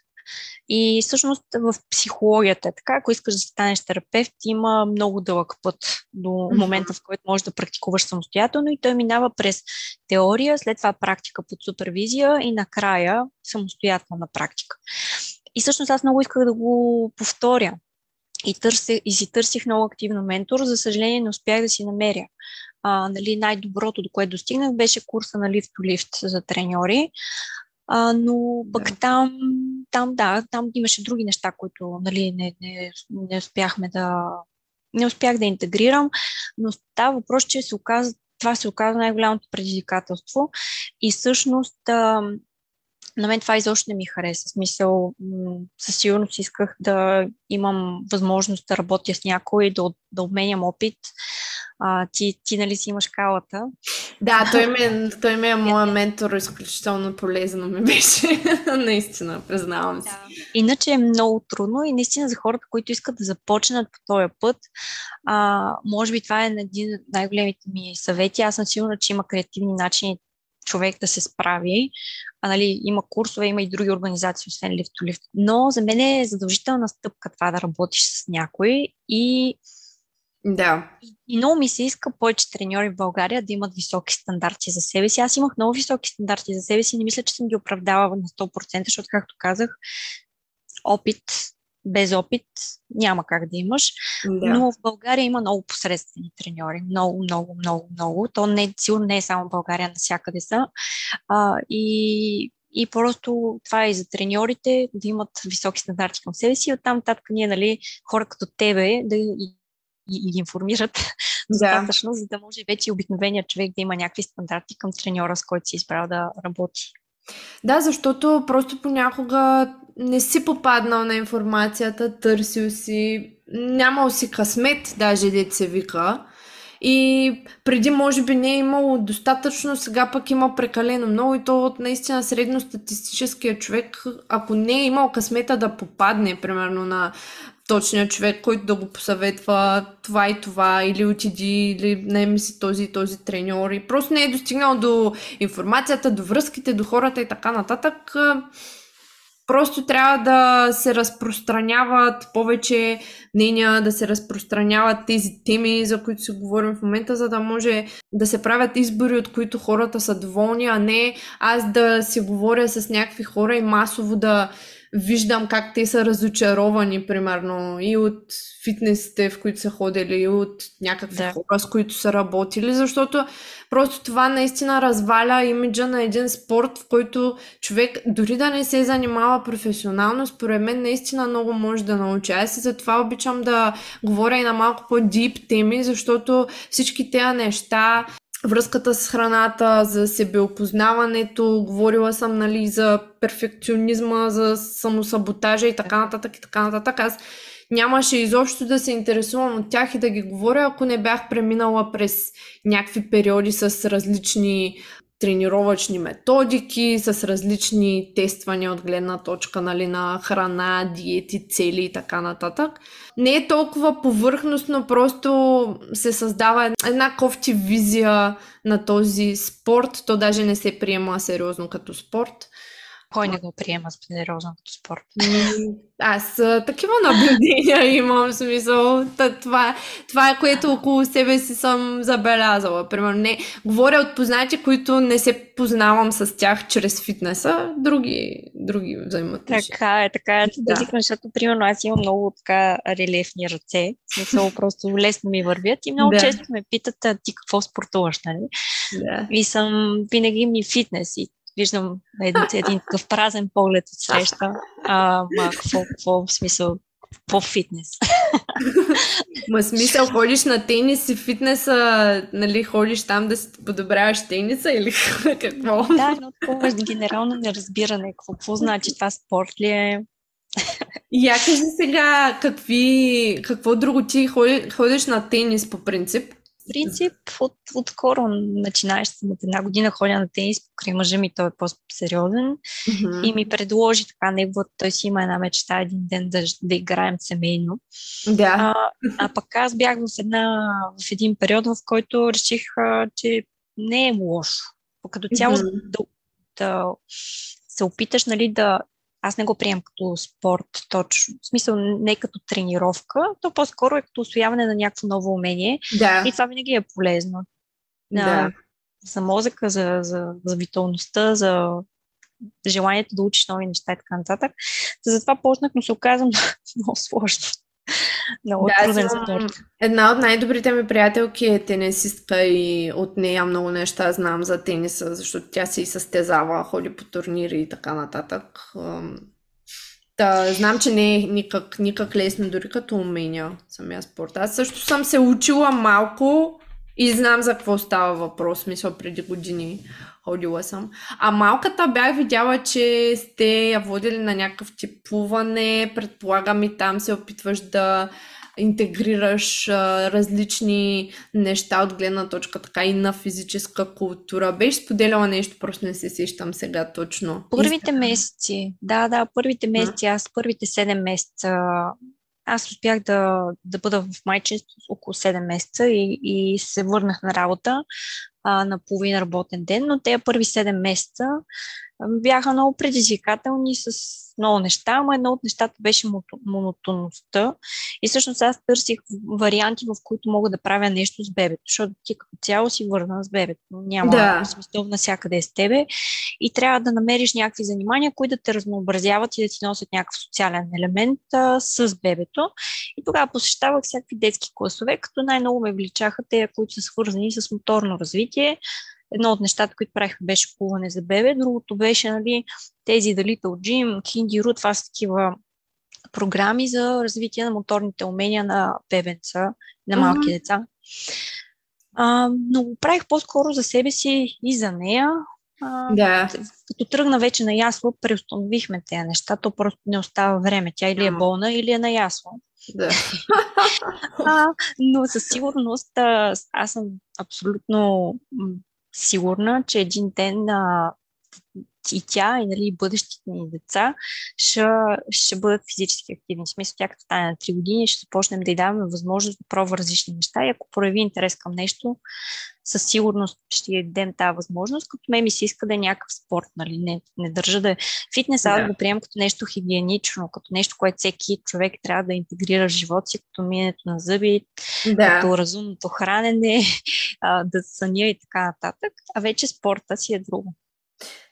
И всъщност в психологията е така, ако искаш да станеш терапевт, има много дълъг път до момента, в който можеш да практикуваш самостоятелно и той минава през теория, след това практика под супервизия и накрая самостоятелна практика. И всъщност аз много исках да го повторя. И, търси, и си търсих много активно ментор. За съжаление не успях да си намеря. А, нали, най-доброто, до което достигнах, беше курса на Lift to Lift за треньори. А, но пък да. там, там, да, там имаше други неща, които нали, не, не, не успяхме да. Не успях да интегрирам, но става въпрос, че се оказа, това се оказа най-голямото предизвикателство. И всъщност а, на мен това изобщо не ми хареса. Смисъл, със сигурност исках да имам възможност да работя с някой, да, да обменям опит. А, ти, ти, нали си имаш калата. Да, той ми, той ми е моя ментор, изключително полезно ми беше. наистина, признавам се. Да. Иначе е много трудно и наистина за хората, които искат да започнат по този път, а, може би това е един от най-големите ми съвети. Аз съм сигурна, че има креативни начини човек да се справи. А, нали, има курсове, има и други организации, освен Lift to Lift. Но за мен е задължителна стъпка това да работиш с някой и да. И, много ми се иска повече треньори в България да имат високи стандарти за себе си. Аз имах много високи стандарти за себе си и не мисля, че съм ги оправдала на 100%, защото, както казах, опит без опит няма как да имаш. Да. Но в България има много посредствени треньори. Много, много, много, много. То не, сигурно не е само в България, навсякъде са. А, и, и просто това е и за треньорите да имат високи стандарти към себе си. И оттам татък ние, нали, хора като тебе, да и, и ги информират да. достатъчно, за да може вече обикновеният човек да има някакви стандарти към треньора, с който си избрал да работи. Да, защото просто понякога не си попаднал на информацията, търсил си, нямал си късмет, даже дете се вика. И преди може би не е имало достатъчно, сега пък има прекалено много и то от наистина средностатистическия човек, ако не е имал късмета да попадне, примерно на точния човек, който да го посъветва това и това, или отиди, или наеми си този и този треньор. И просто не е достигнал до информацията, до връзките, до хората и така нататък, Просто трябва да се разпространяват повече мнения, да се разпространяват тези теми, за които си говорим в момента, за да може да се правят избори, от които хората са доволни, а не аз да си говоря с някакви хора и масово да виждам как те са разочаровани, примерно, и от фитнесите, в които са ходили, и от някакви да. хора, с които са работили, защото просто това наистина разваля имиджа на един спорт, в който човек, дори да не се занимава професионално, според мен наистина много може да научи. Аз и затова обичам да говоря и на малко по-дип теми, защото всички тези неща връзката с храната, за себеопознаването, говорила съм нали, за перфекционизма, за самосаботажа и така нататък и така нататък. Аз нямаше изобщо да се интересувам от тях и да ги говоря, ако не бях преминала през някакви периоди с различни тренировъчни методики, с различни тествания от гледна точка нали, на храна, диети, цели и така нататък. Не е толкова повърхностно, просто се създава една кофти визия на този спорт. То даже не се приема сериозно като спорт. Кой не го приема сериозно като спорт? Аз такива наблюдения имам, в смисъл. Това, това е което около себе си съм забелязала. Примерно, не, говоря от познати, които не се познавам с тях чрез фитнеса, други, други взаимоотношения. Така е, така е. Да. да защото, примерно, аз имам много така релефни ръце. В смисъл, просто лесно ми вървят и много да. често ме питат, ти какво спортуваш, нали? Да. И съм винаги ми фитнес и виждам един, един такъв празен поглед от среща. А, ма, какво, какво в смисъл, по фитнес. Ма смисъл, ходиш на тенис и фитнеса, нали, ходиш там да си подобряваш тениса или какво? Да, но такова генерално неразбиране. Какво, какво значи това спорт ли е? Я кажи сега, какви, какво друго ти ходиш, ходиш на тенис по принцип? Принцип, от, отскоро начинаеш съм от една година ходя на тенис, покрай мъжа ми, той е по-сериозен mm-hmm. и ми предложи така неговата, той си има една мечта един ден да, да играем семейно. Да. А, а пък аз бях в, една, в един период, в който реших, а, че не е лошо. Като цяло mm-hmm. да, да се опиташ нали, да аз не го приемам като спорт точно. В смисъл не като тренировка, то по-скоро е като освояване на някакво ново умение. Да. И това винаги е полезно. Да. За мозъка, за, за, за виталността, за желанието да учиш нови неща и така нататък. Затова почнах, но се оказвам много сложно. Много да, труден спорт. Една от най-добрите ми приятелки е тенисистка и от нея много неща знам за тениса, защото тя се и състезава, ходи по турнири и така нататък. Та, знам, че не е никак, никак лесно, дори като умения самия спорт. Аз също съм се учила малко и знам за какво става въпрос, мисля, преди години ходила съм. А малката бях видяла, че сте я водили на някакъв тип плуване, предполагам и там се опитваш да интегрираш а, различни неща от гледна точка така и на физическа култура. Беше споделяла нещо, просто не се сещам сега точно. Първите месеци, да, да, първите месеци, аз първите 7 месеца аз успях да, да бъда в майчинство около 7 месеца и, и се върнах на работа на половин работен ден, но тези първи 7 месеца бяха много предизвикателни с много неща, ама едно от нещата беше монотонността. И всъщност аз търсих варианти, в които мога да правя нещо с бебето, защото ти като цяло си върна с бебето. Няма да. смисъл навсякъде е с тебе. И трябва да намериш някакви занимания, които да те разнообразяват и да ти носят някакъв социален елемент а, с бебето. И тогава посещавах всякакви детски класове, като най-много ме вличаха те, които са свързани с моторно развитие едно от нещата, които правиха, беше плуване за бебе, другото беше нали, тези The Little Gym, Kindy Root, това са такива програми за развитие на моторните умения на бебенца, на малки mm-hmm. деца. А, но го правих по-скоро за себе си и за нея. А, да. Като тръгна вече на ясла, преустановихме тези неща, то просто не остава време. Тя или е болна, или е на ясла. Да. а, но със сигурност аз съм абсолютно сигурна, че един ден а, и тя, и нали, бъдещите ни деца ще, ще бъдат физически активни. В смисъл, тя като стане на 3 години, ще започнем да й даваме възможност да пробва различни неща и ако прояви интерес към нещо, със сигурност ще й дадем тази възможност, като ме ми се иска да е някакъв спорт, нали? Не, не държа да е фитнес, аз да. го приемам като нещо хигиенично, като нещо, което всеки човек трябва да интегрира в живота си, като минето на зъби, да. като разумното хранене, да съня и така нататък. А вече спорта си е друго.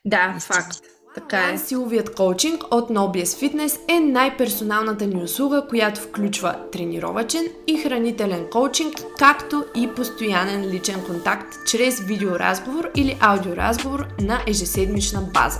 Да, факт. Така е. Силовият коучинг от Nobies Fitness е най-персоналната ни услуга, която включва тренировачен и хранителен коучинг, както и постоянен личен контакт чрез видеоразговор или аудиоразговор на ежеседмична база.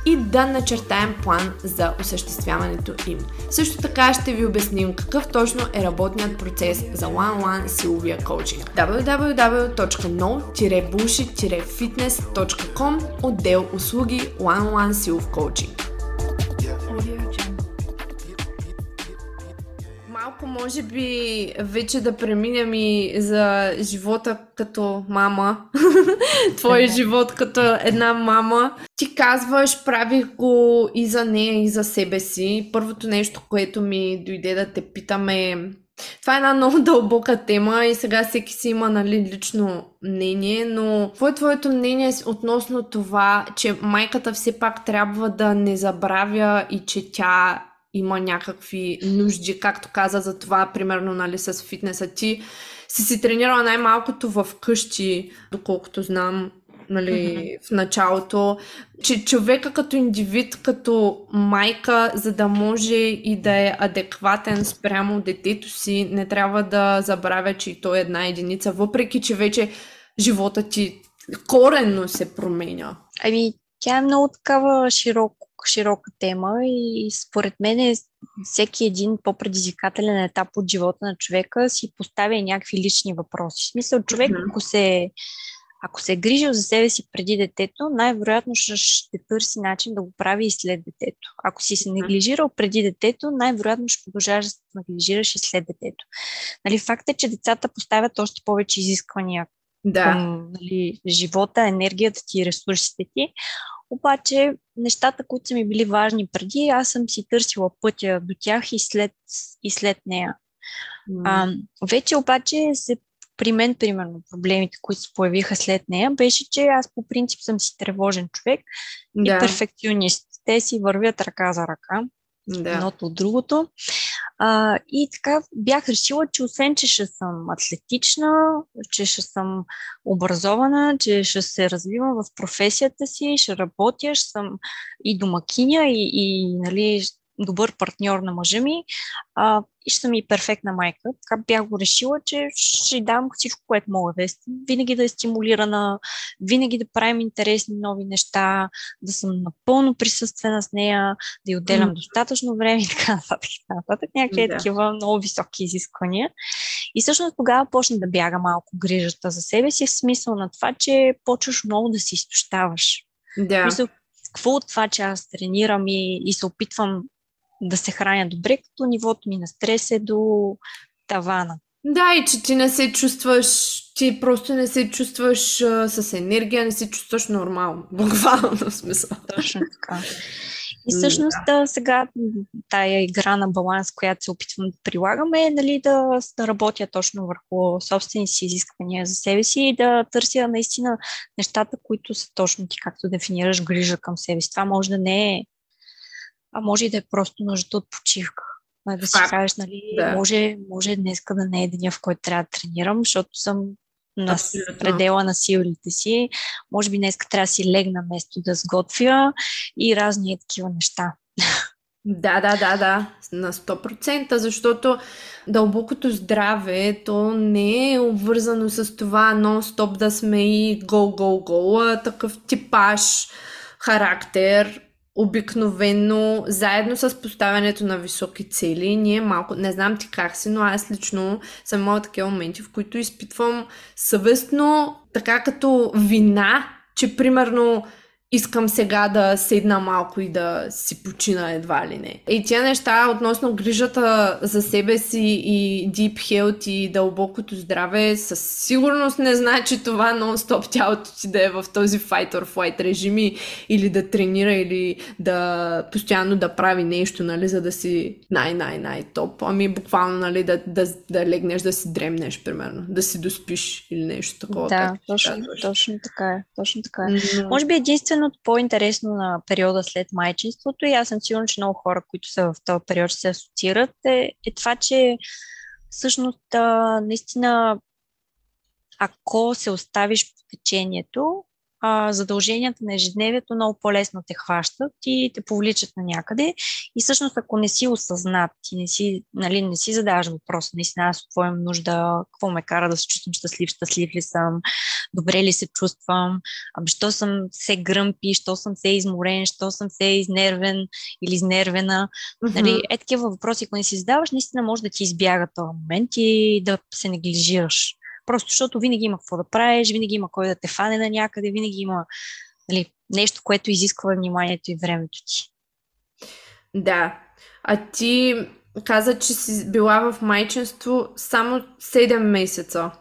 и да начертаем план за осъществяването им. Също така ще ви обясним какъв точно е работният процес за one-on-one силовия коучинг. www.no-bullshit-fitness.com отдел услуги one-on-one силов коучинг. Малко, може би, вече да преминем и за живота като мама. Твой живот като една мама. Ти казваш, правих го и за нея, и за себе си. Първото нещо, което ми дойде да те питаме това е една много дълбока тема и сега всеки си има нали, лично мнение, но какво е твоето мнение относно това, че майката все пак трябва да не забравя и че тя има някакви нужди, както каза за това, примерно, нали, с фитнеса. Ти си си тренирала най-малкото в къщи, доколкото знам, нали, mm-hmm. в началото, че човека като индивид, като майка, за да може и да е адекватен спрямо детето си, не трябва да забравя, че и той е една единица, въпреки че вече живота ти коренно се променя? Ами, тя е много такава широк, широка тема и според мен е всеки един по-предизвикателен етап от живота на човека си поставя някакви лични въпроси. В смисъл, човек, mm-hmm. ако се ако се е грижил за себе си преди детето, най-вероятно ще, ще търси начин да го прави и след детето. Ако си се неглижирал преди детето, най-вероятно ще продължаваш да се неглижираш и след детето. Нали, факт е, че децата поставят още повече изисквания да. към нали, живота, енергията ти ресурсите ти. Обаче, нещата, които са ми били важни преди, аз съм си търсила пътя до тях и след, и след нея. Mm. А, вече обаче се при мен, примерно, проблемите, които се появиха след нея, беше, че аз по принцип съм си тревожен човек да. и перфекционист. Те си вървят ръка за ръка, да. едното от другото. А, и така бях решила, че освен, че ще съм атлетична, че ще съм образована, че ще се развивам в професията си, ще работя, ще съм и домакиня, и, и нали, добър партньор на мъжа ми а, и ще съм и перфектна майка. Така бях го решила, че ще дам всичко, което мога да е. Винаги да е стимулирана, винаги да правим интересни нови неща, да съм напълно присъствена с нея, да й отделям mm. достатъчно време и така нататък. Така нататък. Някакви да. такива много високи изисквания. И всъщност тогава почна да бяга малко грижата за себе си, в смисъл на това, че почваш много да се изтощаваш. Да. Мисъл, какво от това, че аз тренирам и, и се опитвам да се храня добре, като нивото ми на стрес е до тавана. Да, и че ти не се чувстваш, ти просто не се чувстваш а, с енергия, не се чувстваш нормално. Буквално смисъл. Точно така. И всъщност да. сега тая игра на баланс, която се опитвам да прилагаме, е нали, да, да работя точно върху собствени си изисквания за себе си и да търся наистина нещата, които са точно ти, както дефинираш грижа към себе си. Това може да не е а може и да е просто нужда от почивка. Да си кажеш, нали, да. може, може днес да не е деня, в който трябва да тренирам, защото съм на Абсолютно. предела на силите си. Може би днес трябва да си легна место да сготвя и разни такива неща. Да, да, да, да, на 100%, защото дълбокото здраве, то не е обвързано с това нон-стоп да сме и гол-гол-гол, а такъв типаж, характер, обикновено, заедно с поставянето на високи цели, ние малко, не знам ти как си, но аз лично съм имала такива моменти, в които изпитвам съвестно, така като вина, че примерно искам сега да седна малко и да си почина едва ли не. И тия неща относно грижата за себе си и deep health и дълбокото здраве със сигурност не значи това нон-стоп тялото ти да е в този fight or flight режими или да тренира или да постоянно да прави нещо, нали, за да си най-най-най топ. Ами буквално, нали, да, да, да легнеш да си дремнеш, примерно, да си доспиш или нещо такова. Да, точно, точно така е. Точно така е. Може би единствено единственото по-интересно на периода след майчинството, и аз съм сигурна, че много хора, които са в този период, ще се асоциират, е, е това, че всъщност а, наистина ако се оставиш по течението, а, задълженията на ежедневието много по-лесно те хващат и те повличат на някъде. И всъщност, ако не си осъзнат и не си, нали, не си задаваш въпроса, наистина аз какво имам нужда, какво ме кара да се чувствам щастлив, щастлив ли съм, добре ли се чувствам, ами що съм се гръмпи, що съм се изморен, що съм се изнервен или изнервена. Mm-hmm. Нали, е такива въпроси, ако не си задаваш, наистина може да ти избяга този момент и да се неглижираш. Просто защото винаги има какво да правиш, винаги има кой да те фане на някъде, винаги има нали, нещо, което изисква вниманието и времето ти. Да. А ти каза, че си била в майчинство само 7 месеца.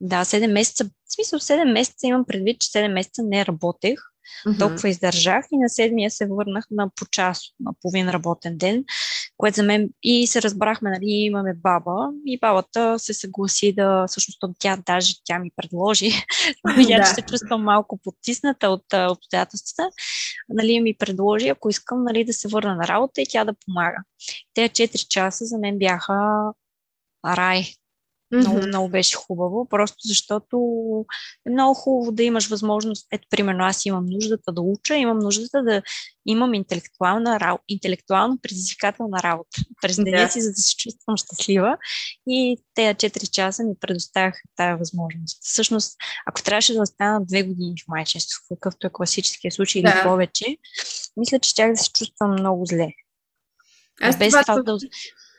Да, 7 месеца. В смисъл 7 месеца имам предвид, че 7 месеца не работех. Mm-hmm. Толкова издържах и на седмия се върнах на по час, на половин работен ден, което за мен и се разбрахме, нали, имаме баба и бабата се съгласи да, всъщност тя даже тя ми предложи, видя, да. че се чувствам малко потисната от обстоятелствата, нали, ми предложи, ако искам нали, да се върна на работа и тя да помага. Те 4 часа за мен бяха рай. Много, много беше хубаво, просто защото е много хубаво да имаш възможност. Ето, примерно, аз имам нуждата да уча, имам нуждата да имам интелектуална, интелектуално предизвикателна работа през деня си, за да се чувствам щастлива. И тези 4 часа ми предоставяха тази възможност. Всъщност, ако трябваше да остана две години в майчинство, какъвто е класическия случай да. или повече, мисля, че тях да се чувствам много зле. Аз без това, това да,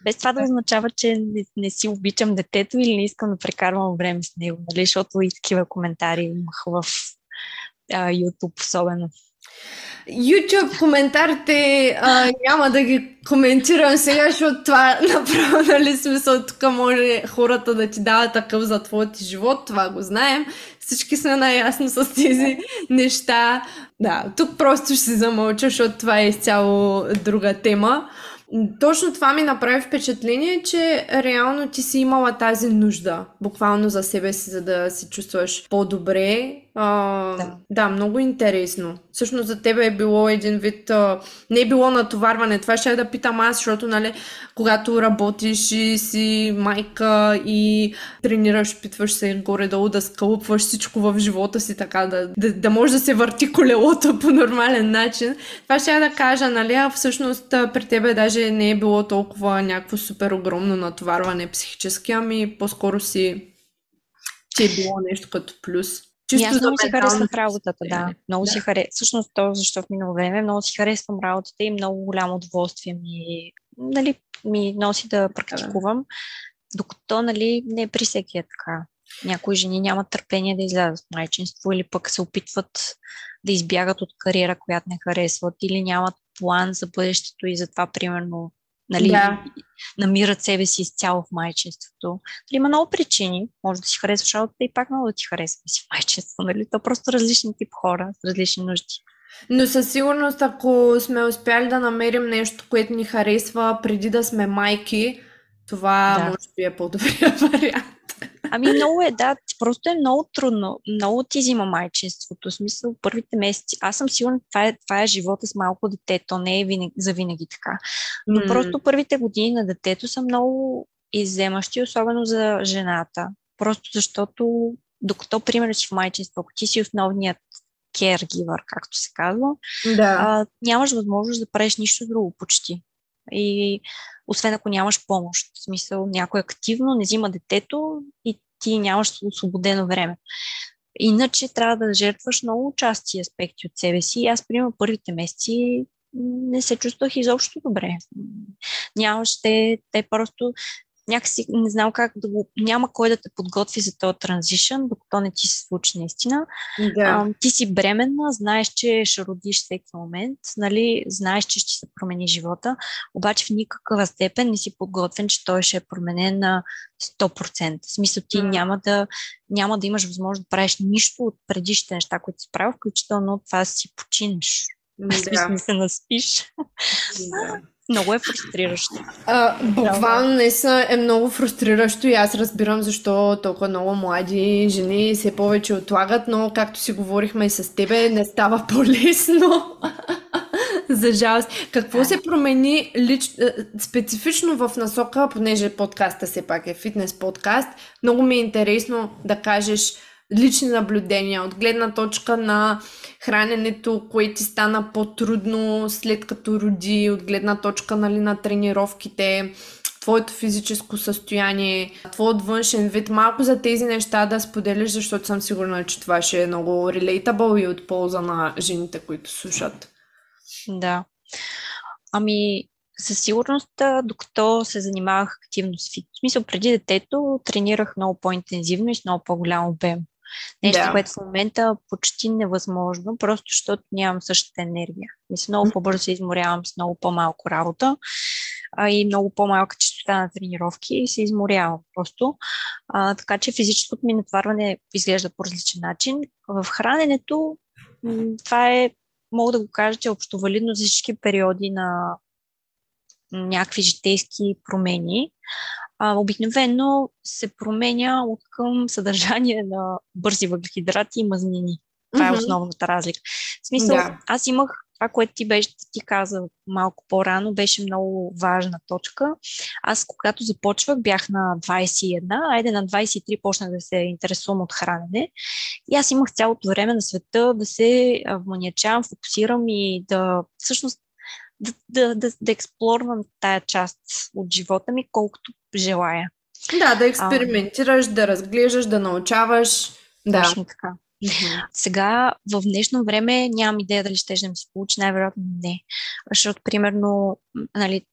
без това да означава, че не, не си обичам детето или не искам да прекарвам време с него, нали? защото и такива коментари имах в а, YouTube особено. YouTube коментарите а, няма да ги коментирам сега, защото това направо, нали, смисъл, тук може хората да ти дават такъв за твоя ти живот, това го знаем. Всички сме наясно с тези неща. Да, тук просто ще си замълча, защото това е изцяло друга тема. Точно това ми направи впечатление, че реално ти си имала тази нужда, буквално за себе си, за да се чувстваш по-добре а, да. да, много интересно. Всъщност за тебе е било един вид, а, не е било натоварване. Това ще да питам аз, защото, нали, когато работиш и си майка и тренираш, питваш се горе-долу да скълъпваш всичко в живота си, така да, да, да може да се върти колелото по нормален начин. Това ще да кажа, нали, а всъщност при тебе даже не е било толкова някакво супер огромно натоварване психически, ами по-скоро си, че е било нещо като плюс. Чисто аз много си харесвам работата, да. Много да. си харесвам. Всъщност то, защо в минало време много си харесвам работата и много голямо удоволствие ми, нали, ми носи да практикувам. Да. Докато, нали, не при всеки е така. Някои жени нямат търпение да излязат в майчинство или пък се опитват да избягат от кариера, която не харесват или нямат план за бъдещето и затова, примерно, нали, да. намират себе си изцяло в майчинството. Нали, има много причини. Може да си харесваш работата и пак много да ти харесва си в майчинство. Нали? То просто различни тип хора с различни нужди. Но със сигурност, ако сме успяли да намерим нещо, което ни харесва преди да сме майки, това да. може би е по-добрия вариант. Ами много е, да, просто е много трудно. Много ти взима майчинството. В смисъл, първите месеци. Аз съм сигурна, това е, това е живота с малко дете. То не е винаги, завинаги така. Но mm. просто първите години на детето са много изземащи, особено за жената. Просто защото, докато, примерно, си в майчинство, ако ти си основният caregiver, както се казва, да. а, нямаш възможност да правиш нищо друго почти. И освен ако нямаш помощ. В смисъл, някой активно не взима детето и ти нямаш освободено време. Иначе трябва да жертваш много части аспекти от себе си. Аз, примерно, първите месеци не се чувствах изобщо добре. Нямаш те, те просто някакси не знам как да го... Няма кой да те подготви за този транзишън, докато не ти се случи наистина. Да. А, ти си бременна, знаеш, че ще родиш всеки момент, нали? знаеш, че ще се промени живота, обаче в никаква степен не си подготвен, че той ще е променен на 100%. В смисъл ти mm. няма, да, няма да имаш възможност да правиш нищо от предишните неща, които си правил, включително това да си починеш. Да. Смисъл се наспиш. Да. Много е фрустриращо. А, буквално наистина е много фрустриращо и аз разбирам защо толкова много млади жени все повече отлагат, но както си говорихме и с тебе, не става по-лесно. За жалост. Какво да. се промени лич... специфично в насока, понеже подкаста все пак е фитнес подкаст, много ми е интересно да кажеш лични наблюдения от гледна точка на храненето, което ти стана по-трудно след като роди, от гледна точка нали, на тренировките, твоето физическо състояние, твоят външен вид, малко за тези неща да споделиш, защото съм сигурна, че това ще е много relatable и от полза на жените, които слушат. Да. Ами, със сигурност, докато се занимавах активно с фитнес, смисъл преди детето, тренирах много по-интензивно и с много по-голям обем. Нещо, да. което в момента почти невъзможно, просто защото нямам същата енергия. Мисля, много по-бързо се изморявам с много по-малко работа а, и много по-малка частота на тренировки и се изморявам просто. А, така че физическото ми натварване изглежда по различен начин. В храненето това е, мога да го кажа, че е общо валидно за всички периоди на някакви житейски промени а, обикновено се променя от към съдържание на бързи въглехидрати и мазнини. Това mm-hmm. е основната разлика. В смисъл, да. аз имах това, което ти беше, ти каза малко по-рано, беше много важна точка. Аз, когато започвах, бях на 21, айде на 23 почнах да се интересувам от хранене. И аз имах цялото време на света да се вманячавам, фокусирам и да всъщност да, да, да, да експлорвам тая част от живота ми, колкото желая. Да, да експериментираш, а, да разглеждаш, да научаваш. Да. Точно така. Mm-hmm. Сега, в днешно време, нямам идея дали ще да ми се получи, най-вероятно не. Защото, примерно, нали,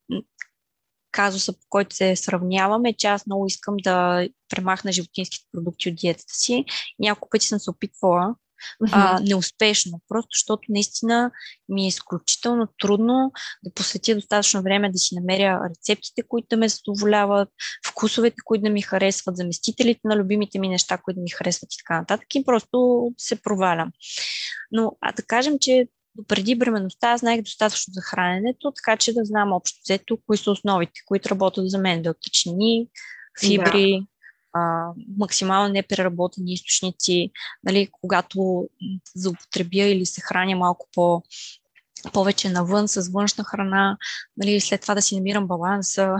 казуса, по който се сравняваме, че аз много искам да премахна животинските продукти от диетата си. Няколко пъти съм се опитвала, mm-hmm. а, неуспешно, просто защото наистина ми е изключително трудно да посветя достатъчно време да си намеря рецептите, които да ме задоволяват, вкусовете, които да ми харесват, заместителите на любимите ми неща, които да ми харесват и така нататък. И просто се провалям. Но, а да кажем, че преди бременността аз знаех достатъчно за храненето, така че да знам общо взето кои са основите, които работят за мен. Белтъчини, фибри, а, максимално непереработени източници, нали, когато заупотребя или се храня малко по повече навън с външна храна, нали, след това да си намирам баланса,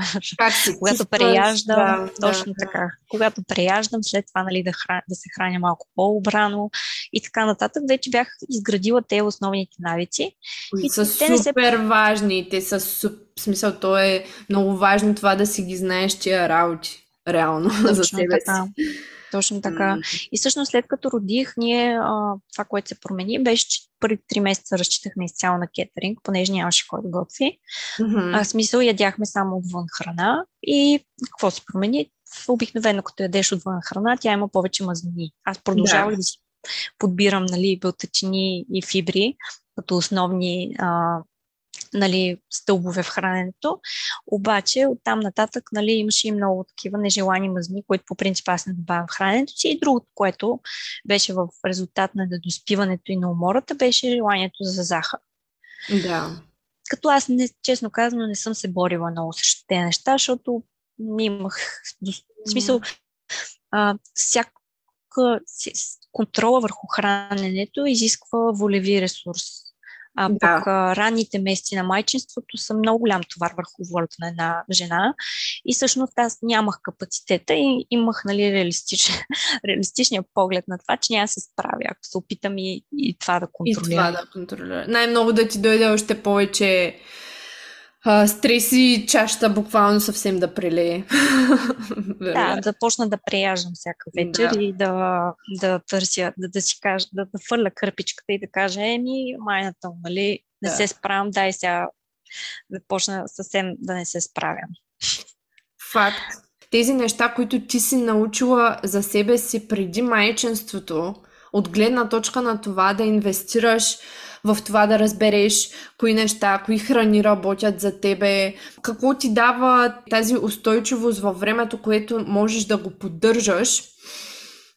когато преяждам, да, точно да, така, да. когато преяждам, след това нали, да, хран, да се храня малко по-обрано и така нататък, вече бях изградила те основните навици. И са те супер се... важни, те са в смисъл, то е много важно това да си ги знаеш тия работи реално Точно за себе така. си. Точно така. Mm. И всъщност след като родих, ние а, това, което се промени, беше, че първи три месеца разчитахме изцяло на кетеринг, понеже нямаше кой да готви. Mm-hmm. А, смисъл, ядяхме само отвън храна. И какво се промени? Обикновено, като ядеш отвън храна, тя има повече мазнини. Аз продължавах да, да си подбирам нали, белтачини и фибри като основни а, нали, стълбове в храненето. Обаче оттам нататък нали, имаше и много такива нежелани мазни, които по принцип аз не добавям в храненето си. И другото, което беше в резултат на недоспиването и на умората, беше желанието за захар. Да. Като аз, не, честно казано, не съм се борила много срещу тези неща, защото имах в смисъл а, всяка контрола върху храненето изисква волеви ресурс. А да. пък а, ранните месеци на майчинството са много голям товар върху волята на една жена. И всъщност аз нямах капацитета и имах нали, реалистичен, реалистичния поглед на това, че няма се справя, ако се опитам и, и това да контролирам. И това да контролира. Най-много да ти дойде още повече а, стреси чашата буквално съвсем да прелее. да, да почна да преяждам всяка вечер да. и да, да търся, да, да си кажа, да, да фърля кърпичката и да кажа, еми, майната, нали, не да. се справям, дай сега да почна съвсем да не се справям. Факт. Тези неща, които ти си научила за себе си преди майчинството, от гледна точка на това да инвестираш в това да разбереш кои неща, кои храни работят за тебе, какво ти дава тази устойчивост във времето, което можеш да го поддържаш.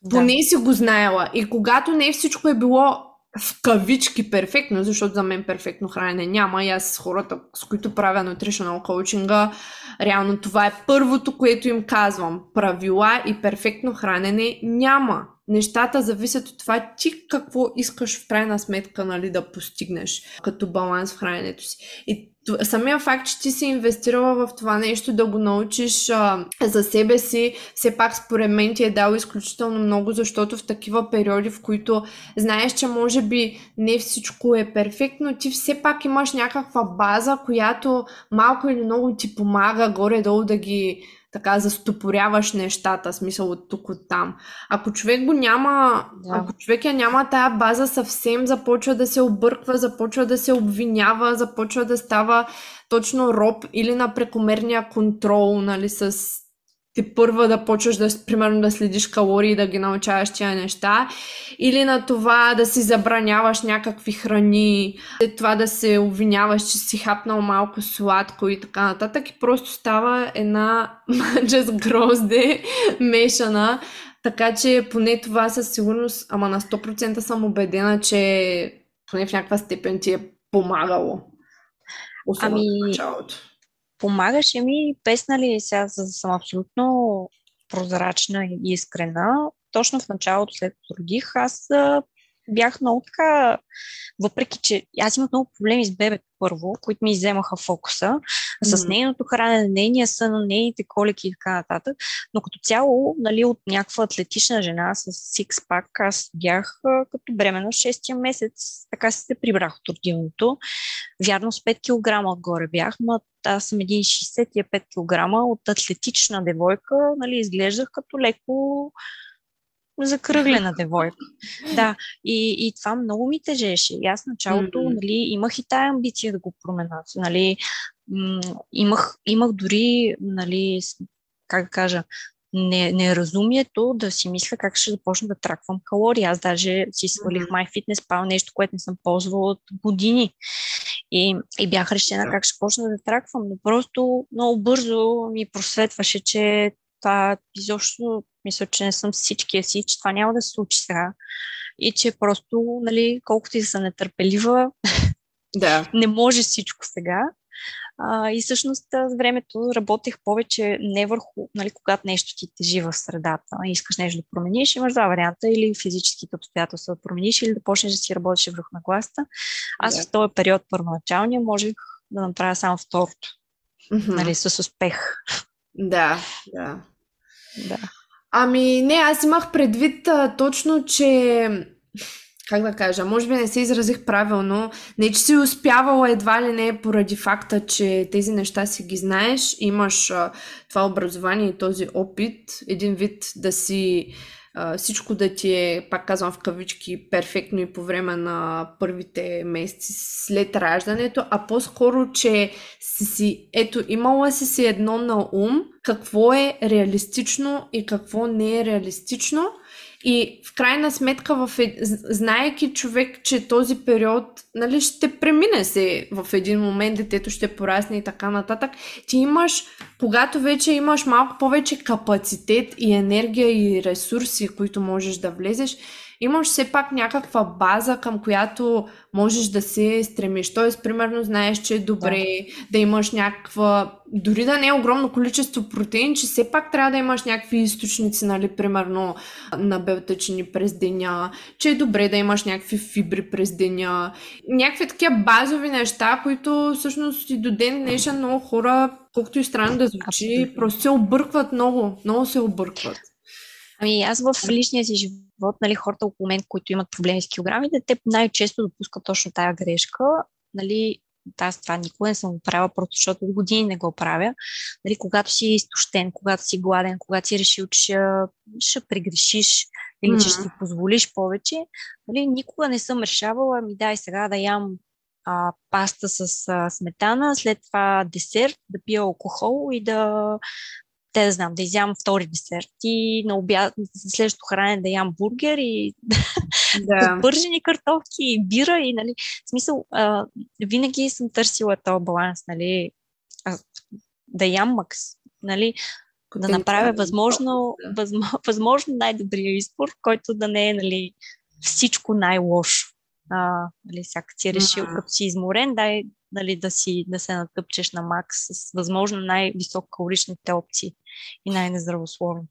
Поне да. си го знаела. И когато не всичко е било в кавички перфектно, защото за мен перфектно хранене няма и аз с хората, с които правя nutritional коучинга, реално това е първото, което им казвам. Правила и перфектно хранене няма нещата зависят от това ти какво искаш в крайна сметка нали, да постигнеш като баланс в храненето си. И самия факт, че ти си инвестирала в това нещо, да го научиш а, за себе си, все пак според мен ти е дал изключително много, защото в такива периоди, в които знаеш, че може би не всичко е перфектно, ти все пак имаш някаква база, която малко или много ти помага горе-долу да ги така застопоряваш нещата, смисъл от тук, от там. Ако човек го няма, да. ако човек я няма тая база, съвсем започва да се обърква, започва да се обвинява, започва да става точно роб или на прекомерния контрол, нали, с ти първа да почваш да, примерно, да следиш калории, да ги научаваш тия неща, или на това да си забраняваш някакви храни, това да се обвиняваш, че си хапнал малко сладко и така нататък. И просто става една с грозде мешана. Така че поне това със сигурност, ама на 100% съм убедена, че поне в някаква степен ти е помагало. Особено ами, в началото помагаше ми, песна ли сега, за да съм абсолютно прозрачна и искрена. Точно в началото, след родих, аз бях много така, въпреки че аз имах много проблеми с бебето първо, които ми изземаха фокуса, mm-hmm. с нейното хранене, нейния сън, нейните колеки и така нататък. Но като цяло, нали, от някаква атлетична жена с сикс-пак, аз бях а, като бремена 6 месец, така се прибрах от родилното. Вярно с 5 кг отгоре бях, но аз съм 1,65 кг от атлетична девойка, нали, изглеждах като леко закръглена девойка. Да, и, и това много ми тежеше. И аз началото mm-hmm. нали, имах и тая амбиция да го променя. Нали, м- имах, имах дори, нали, как да кажа, не, неразумието да си мисля как ще започна да траквам калории. Аз даже си свалих mm-hmm. нещо, което не съм ползвала от години. И, и бях решена как ще почна да траквам, но просто много бързо ми просветваше, че това изобщо мисля, че не съм всичкия си, че това няма да се случи сега. И че просто, нали, колкото и съм нетърпелива, да. не може всичко сега. А, и всъщност с времето работех повече не върху, нали, когато нещо ти тежи в средата и искаш нещо да промениш, имаш два варианта, или физическите обстоятелства да промениш, или да почнеш да си работиш върху нагласта. Аз да. в този период първоначалния можех да направя само второто. Mm-hmm. Нали, с успех. Да, да. Да. Ами не, аз имах предвид а, точно, че как да кажа, може би не се изразих правилно, не че си успявала едва ли не поради факта, че тези неща си ги знаеш, имаш а, това образование и този опит, един вид да си всичко да ти е, пак казвам в кавички, перфектно и по време на първите месеци след раждането, а по-скоро, че си си, ето, имала си си едно на ум, какво е реалистично и какво не е реалистично и в крайна сметка, в, е... знаеки човек, че този период нали, ще премине се в един момент, детето ще порасне и така нататък, ти имаш, когато вече имаш малко повече капацитет и енергия и ресурси, които можеш да влезеш, имаш все пак някаква база, към която можеш да се стремиш. Тоест, примерно, знаеш, че е добре да, да имаш някаква, дори да не е огромно количество протеин, че все пак трябва да имаш някакви източници, нали, примерно на белтъчини през деня, че е добре да имаш някакви фибри през деня. Някакви такива базови неща, които всъщност и до ден днешен много хора, колкото и странно да звучи, Абсолютно. просто се объркват много. Много се объркват. Ами аз в личния си живот, нали, хората около мен, които имат проблеми с килограмите, те най-често допускат точно тая грешка. Нали, аз това никога не съм го правила, просто защото от години не го правя. Нали, когато си изтощен, когато си гладен, когато си решил, че ще, ще прегрешиш или че ще си позволиш повече, нали, никога не съм решавала, ми дай сега да ям а, паста с а, сметана, след това десерт, да пия алкохол и да те да знам, да изям втори десерт и на обяд, следващото хранене да ям бургер и да. пържени картофки и бира и нали, в смисъл, а, винаги съм търсила този баланс, нали, а, да ям макс, нали, да направя възможно, възможно, възможно най-добрия избор, който да не е нали, всичко най-лошо. А, нали, всяка си е решил, mm-hmm. като си изморен, дай нали, да, си, да се натъпчеш на макс с възможно най-високо калоричните опции и най-нездравословни.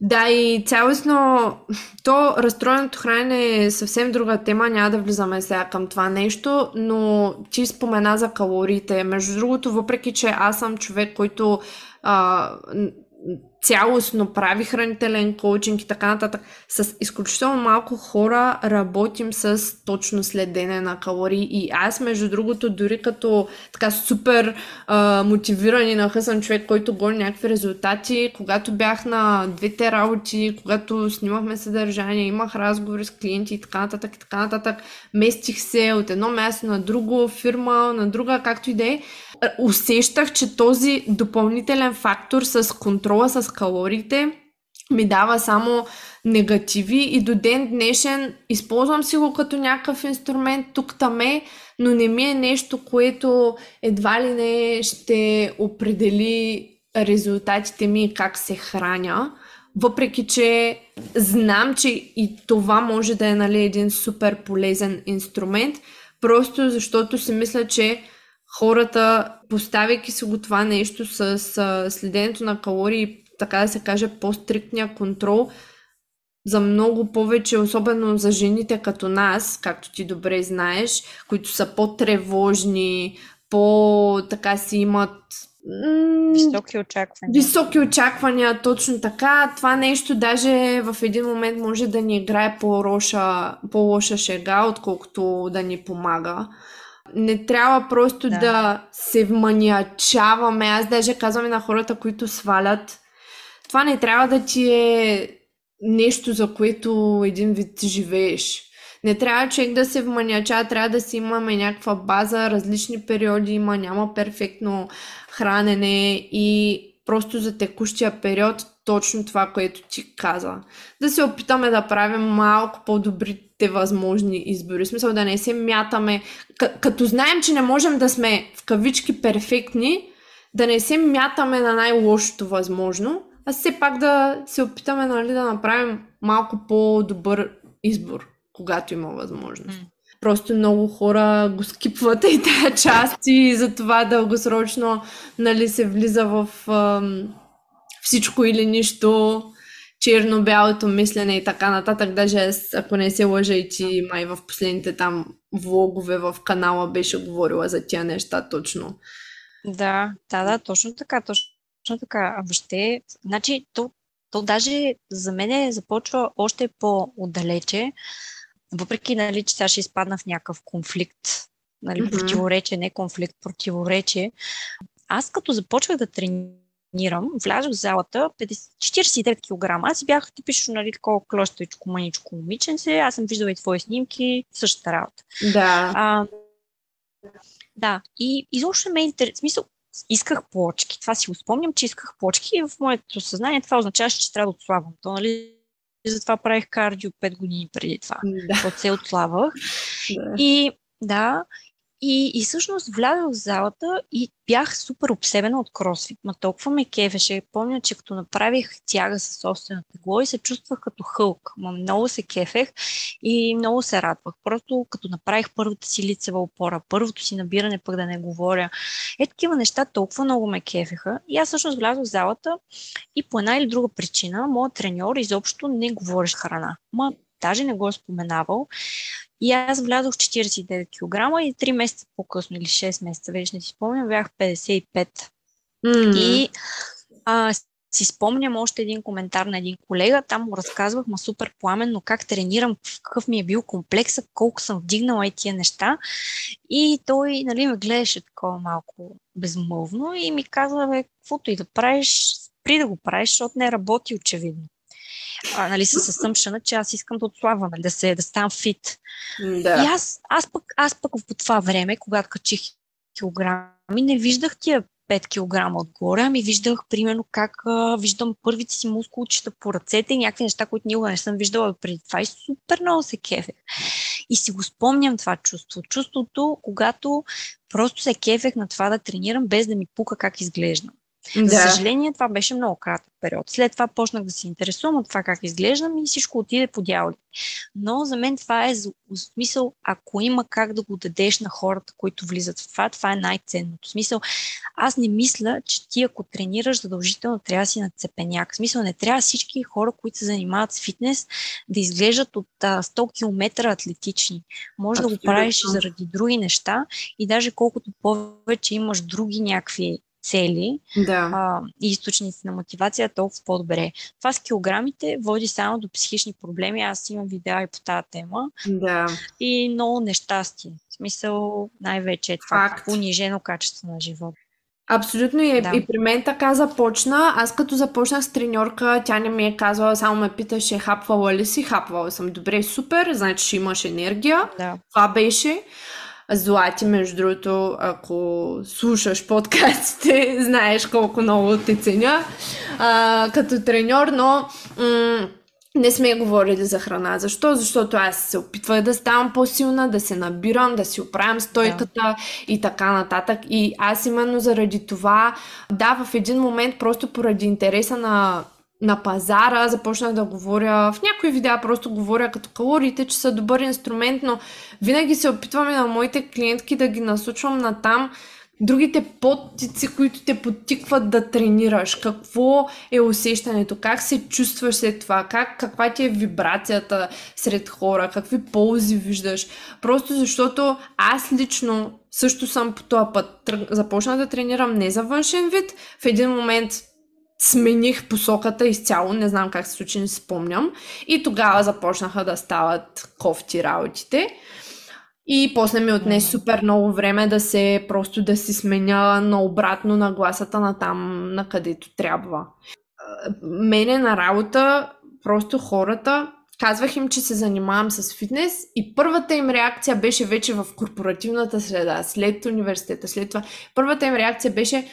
Да, и цялостно то разстроеното хранене е съвсем друга тема, няма да влизаме сега към това нещо, но ти спомена за калориите. Между другото, въпреки че аз съм човек, който а, цялостно прави хранителен коучинг и така нататък. С изключително малко хора работим с точно следене на калории и аз, между другото, дори като така супер а, мотивиран и нахъсан човек, който гони някакви резултати, когато бях на двете работи, когато снимахме съдържание, имах разговори с клиенти и така нататък и така нататък, местих се от едно място на друго, фирма, на друга, както и да е, усещах, че този допълнителен фактор с контрола с калориите ми дава само негативи и до ден днешен използвам си го като някакъв инструмент тук-таме, но не ми е нещо, което едва ли не ще определи резултатите ми и как се храня. Въпреки, че знам, че и това може да е нали, един супер полезен инструмент, просто защото си мисля, че хората, поставяйки си го това нещо с следенето на калории, така да се каже, по-стриктния контрол, за много повече, особено за жените като нас, както ти добре знаеш, които са по-тревожни, по-така си имат Високи очаквания. Високи очаквания, точно така. Това нещо даже в един момент може да ни играе по-лоша, по-лоша шега, отколкото да ни помага. Не трябва просто да, да се вманиачаваме. Аз даже казвам на хората, които свалят. Това не трябва да ти е нещо, за което един вид живееш. Не трябва човек да се вманяча, трябва да си имаме някаква база, различни периоди има, няма перфектно хранене и просто за текущия период точно това, което ти каза. Да се опитаме да правим малко по-добрите възможни избори. В смисъл да не се мятаме, като знаем, че не можем да сме в кавички перфектни, да не се мятаме на най-лошото възможно, а все пак да се опитаме нали, да направим малко по-добър избор, когато има възможност. Mm. Просто много хора го скипват и тази част и затова дългосрочно нали, се влиза в ам, всичко или нищо, черно-бялото мислене и така нататък. Даже ако не се лъжа и ти май в последните там влогове в канала беше говорила за тия неща точно. Да, да, да, точно така, точно така. А въобще, значи, то, то даже за мен започва още по-отдалече, въпреки, нали, че сега ще изпадна в някакъв конфликт, нали, mm-hmm. противоречие, не конфликт, противоречие. Аз като започвах да тренирам, влязох в залата 49 кг. Аз си бях типично, нали, такова клощевичко, маничко момиченце. Аз съм виждала и твои снимки, същата работа. Да. А, да, и изобщо ме интерес. Смисъл, исках плочки. Това си го спомням, че исках плочки и в моето съзнание това означаваше, че трябва да отслабвам. То, нали, затова правих кардио 5 години преди това. Да. От се отслабвах. Да. И да, и, и всъщност влязох в залата и бях супер обсебена от кросфит. Ма толкова ме кефеше. Помня, че като направих тяга със собствената тегло и се чувствах като хълк. Ма много се кефех и много се радвах. Просто като направих първата си лицева опора, първото си набиране, пък да не говоря. Е, такива неща толкова много ме кефеха. И аз всъщност влязох в залата и по една или друга причина, моят треньор изобщо не говореше храна. Ма даже не го е споменавал. И аз влязох 49 кг и 3 месеца по-късно или 6 месеца, вече не си спомням, бях 55. Mm. И а, си спомням още един коментар на един колега, там му разказвах ма супер пламенно как тренирам, какъв ми е бил комплексът, колко съм вдигнала и тия неща. И той нали, ме гледаше такова малко безмълвно и ми казва, бе, каквото и да правиш, при да го правиш, защото не работи очевидно а, нали, с съмшана, че аз искам да отслабвам, да, се, да ставам фит. Да. И аз, аз, пък, аз пък по това време, когато качих килограми, не виждах тия 5 кг отгоре, ами виждах примерно как а, виждам първите си мускулчета по ръцете и някакви неща, които никога не съм виждала преди това и супер много се кефех. И си го спомням това чувство. Чувството, когато просто се кефех на това да тренирам, без да ми пука как изглеждам. Да. За съжаление, това беше много кратък период. След това почнах да се интересувам от това как изглеждам и всичко отиде по дяволи. Но за мен това е смисъл, ако има как да го дадеш на хората, които влизат в това, това е най-ценното. смисъл, аз не мисля, че ти ако тренираш задължително трябва да си на цепеняк. Смисъл, не трябва всички хора, които се занимават с фитнес, да изглеждат от а, 100 км атлетични. Може Абсолютно. да го правиш и заради други неща и даже колкото повече имаш други някакви цели да. а, и източници на мотивация, толкова по-добре. Това с килограмите води само до психични проблеми. Аз имам видеа и по тази тема. Да. И много нещастие. В смисъл най-вече е това Факт. унижено качество на живота. Абсолютно и, да. и при мен така започна. Аз като започнах с треньорка, тя не ми е казвала, само ме питаше, хапвала ли си? Хапвала съм. Добре, супер, значи ще имаш енергия. Да. Това беше. Злати, между другото, ако слушаш подкастите, знаеш колко много те ценя а, като треньор, но м- не сме говорили за храна. Защо? Защото аз се опитвах да ставам по-силна, да се набирам, да си оправям стойката да. и така нататък. И аз именно заради това, да, в един момент, просто поради интереса на на пазара, започнах да говоря, в някои видеа просто говоря като калориите, че са добър инструмент, но винаги се опитваме на моите клиентки да ги насочвам на там, другите подтици, които те подтикват да тренираш? Какво е усещането? Как се чувстваш след това? Как, каква ти е вибрацията сред хора? Какви ползи виждаш? Просто защото аз лично също съм по този път. Започна да тренирам не за външен вид. В един момент смених посоката изцяло, не знам как се случи, не си спомням. И тогава започнаха да стават кофти работите. И после ми отне супер много време да се просто да си сменя на обратно на гласата на там, на където трябва. Мене на работа, просто хората, казвах им, че се занимавам с фитнес и първата им реакция беше вече в корпоративната среда, след университета, след това. Първата им реакция беше,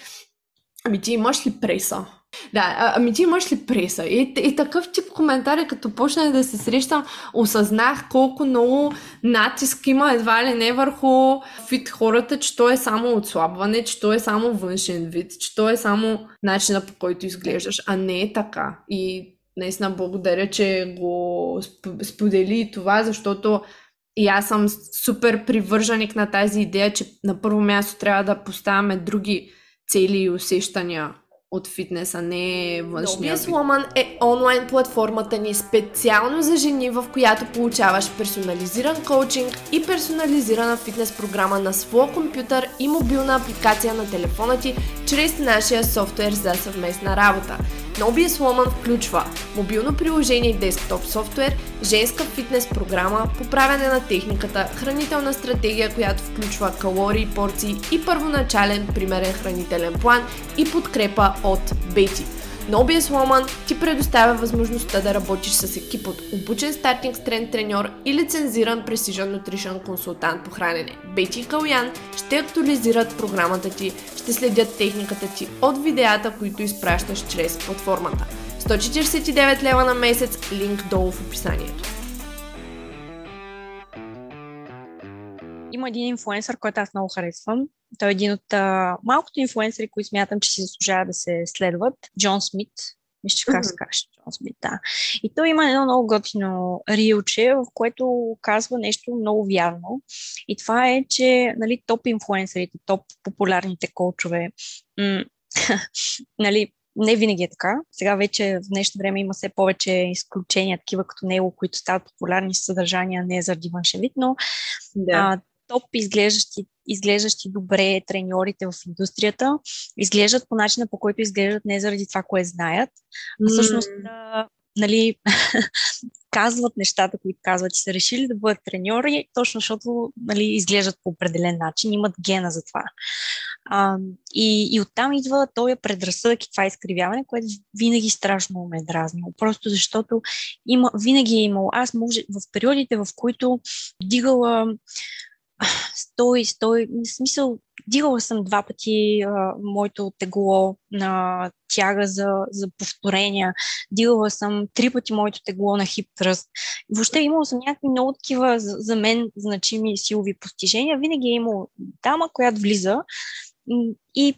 ами ти имаш ли преса? Да, а, ами ти имаш ли преса? И, и такъв тип коментари, като почнах да се срещам, осъзнах колко много натиск има едва ли не върху фит хората, че то е само отслабване, че то е само външен вид, че то е само начина по който изглеждаш, а не е така. И наистина благодаря, че го сподели това, защото и аз съм супер привърженик на тази идея, че на първо място трябва да поставяме други цели и усещания от фитнес, а не външния Nobius Woman е онлайн платформата ни специално за жени, в която получаваш персонализиран коучинг и персонализирана фитнес програма на своя компютър и мобилна апликация на телефона ти чрез нашия софтуер за съвместна работа. Nobius Woman включва мобилно приложение и десктоп софтуер, женска фитнес програма, поправяне на техниката, хранителна стратегия, която включва калории, порции и първоначален примерен хранителен план и подкрепа от Бети. Nobius Woman ти предоставя възможността да работиш с екип от обучен стартинг стрен треньор и лицензиран Precision Nutrition консултант по хранене. Бети и Калян ще актуализират програмата ти, ще следят техниката ти от видеята, които изпращаш чрез платформата. 149 лева на месец, линк долу в описанието. Има един инфлуенсър, който аз много харесвам. Той е един от а, малкото инфлуенсъри, които смятам, че си заслужава да се следват. Джон Смит. Мисля, че как се каже Джон Смит, да. И той има едно много готино рилче, в което казва нещо много вярно. И това е, че нали, топ инфлуенсърите, топ популярните коучове, м- нали, не винаги е така. Сега вече в днешно време има все повече изключения, такива като него, които стават популярни с съдържания, не заради външен вид, но да. а, топ изглеждащи, изглеждащи добре треньорите в индустрията, изглеждат по начина, по който изглеждат не заради това, кое знаят, а всъщност mm. нали, казват нещата, които казват, че са решили да бъдат треньори, точно защото нали, изглеждат по определен начин, имат гена за това. А, и, и оттам идва този предразсъдък и това изкривяване, което винаги страшно ме е дразнило. Просто защото има, винаги е имало. Аз може в периодите, в които дигала стой, стой, в смисъл, дигала съм два пъти а, моето тегло на тяга за, за повторения, дигала съм три пъти моето тегло на хип тръст. Въобще имала съм някакви много такива за, за мен значими силови постижения. Винаги е имало дама, която влиза и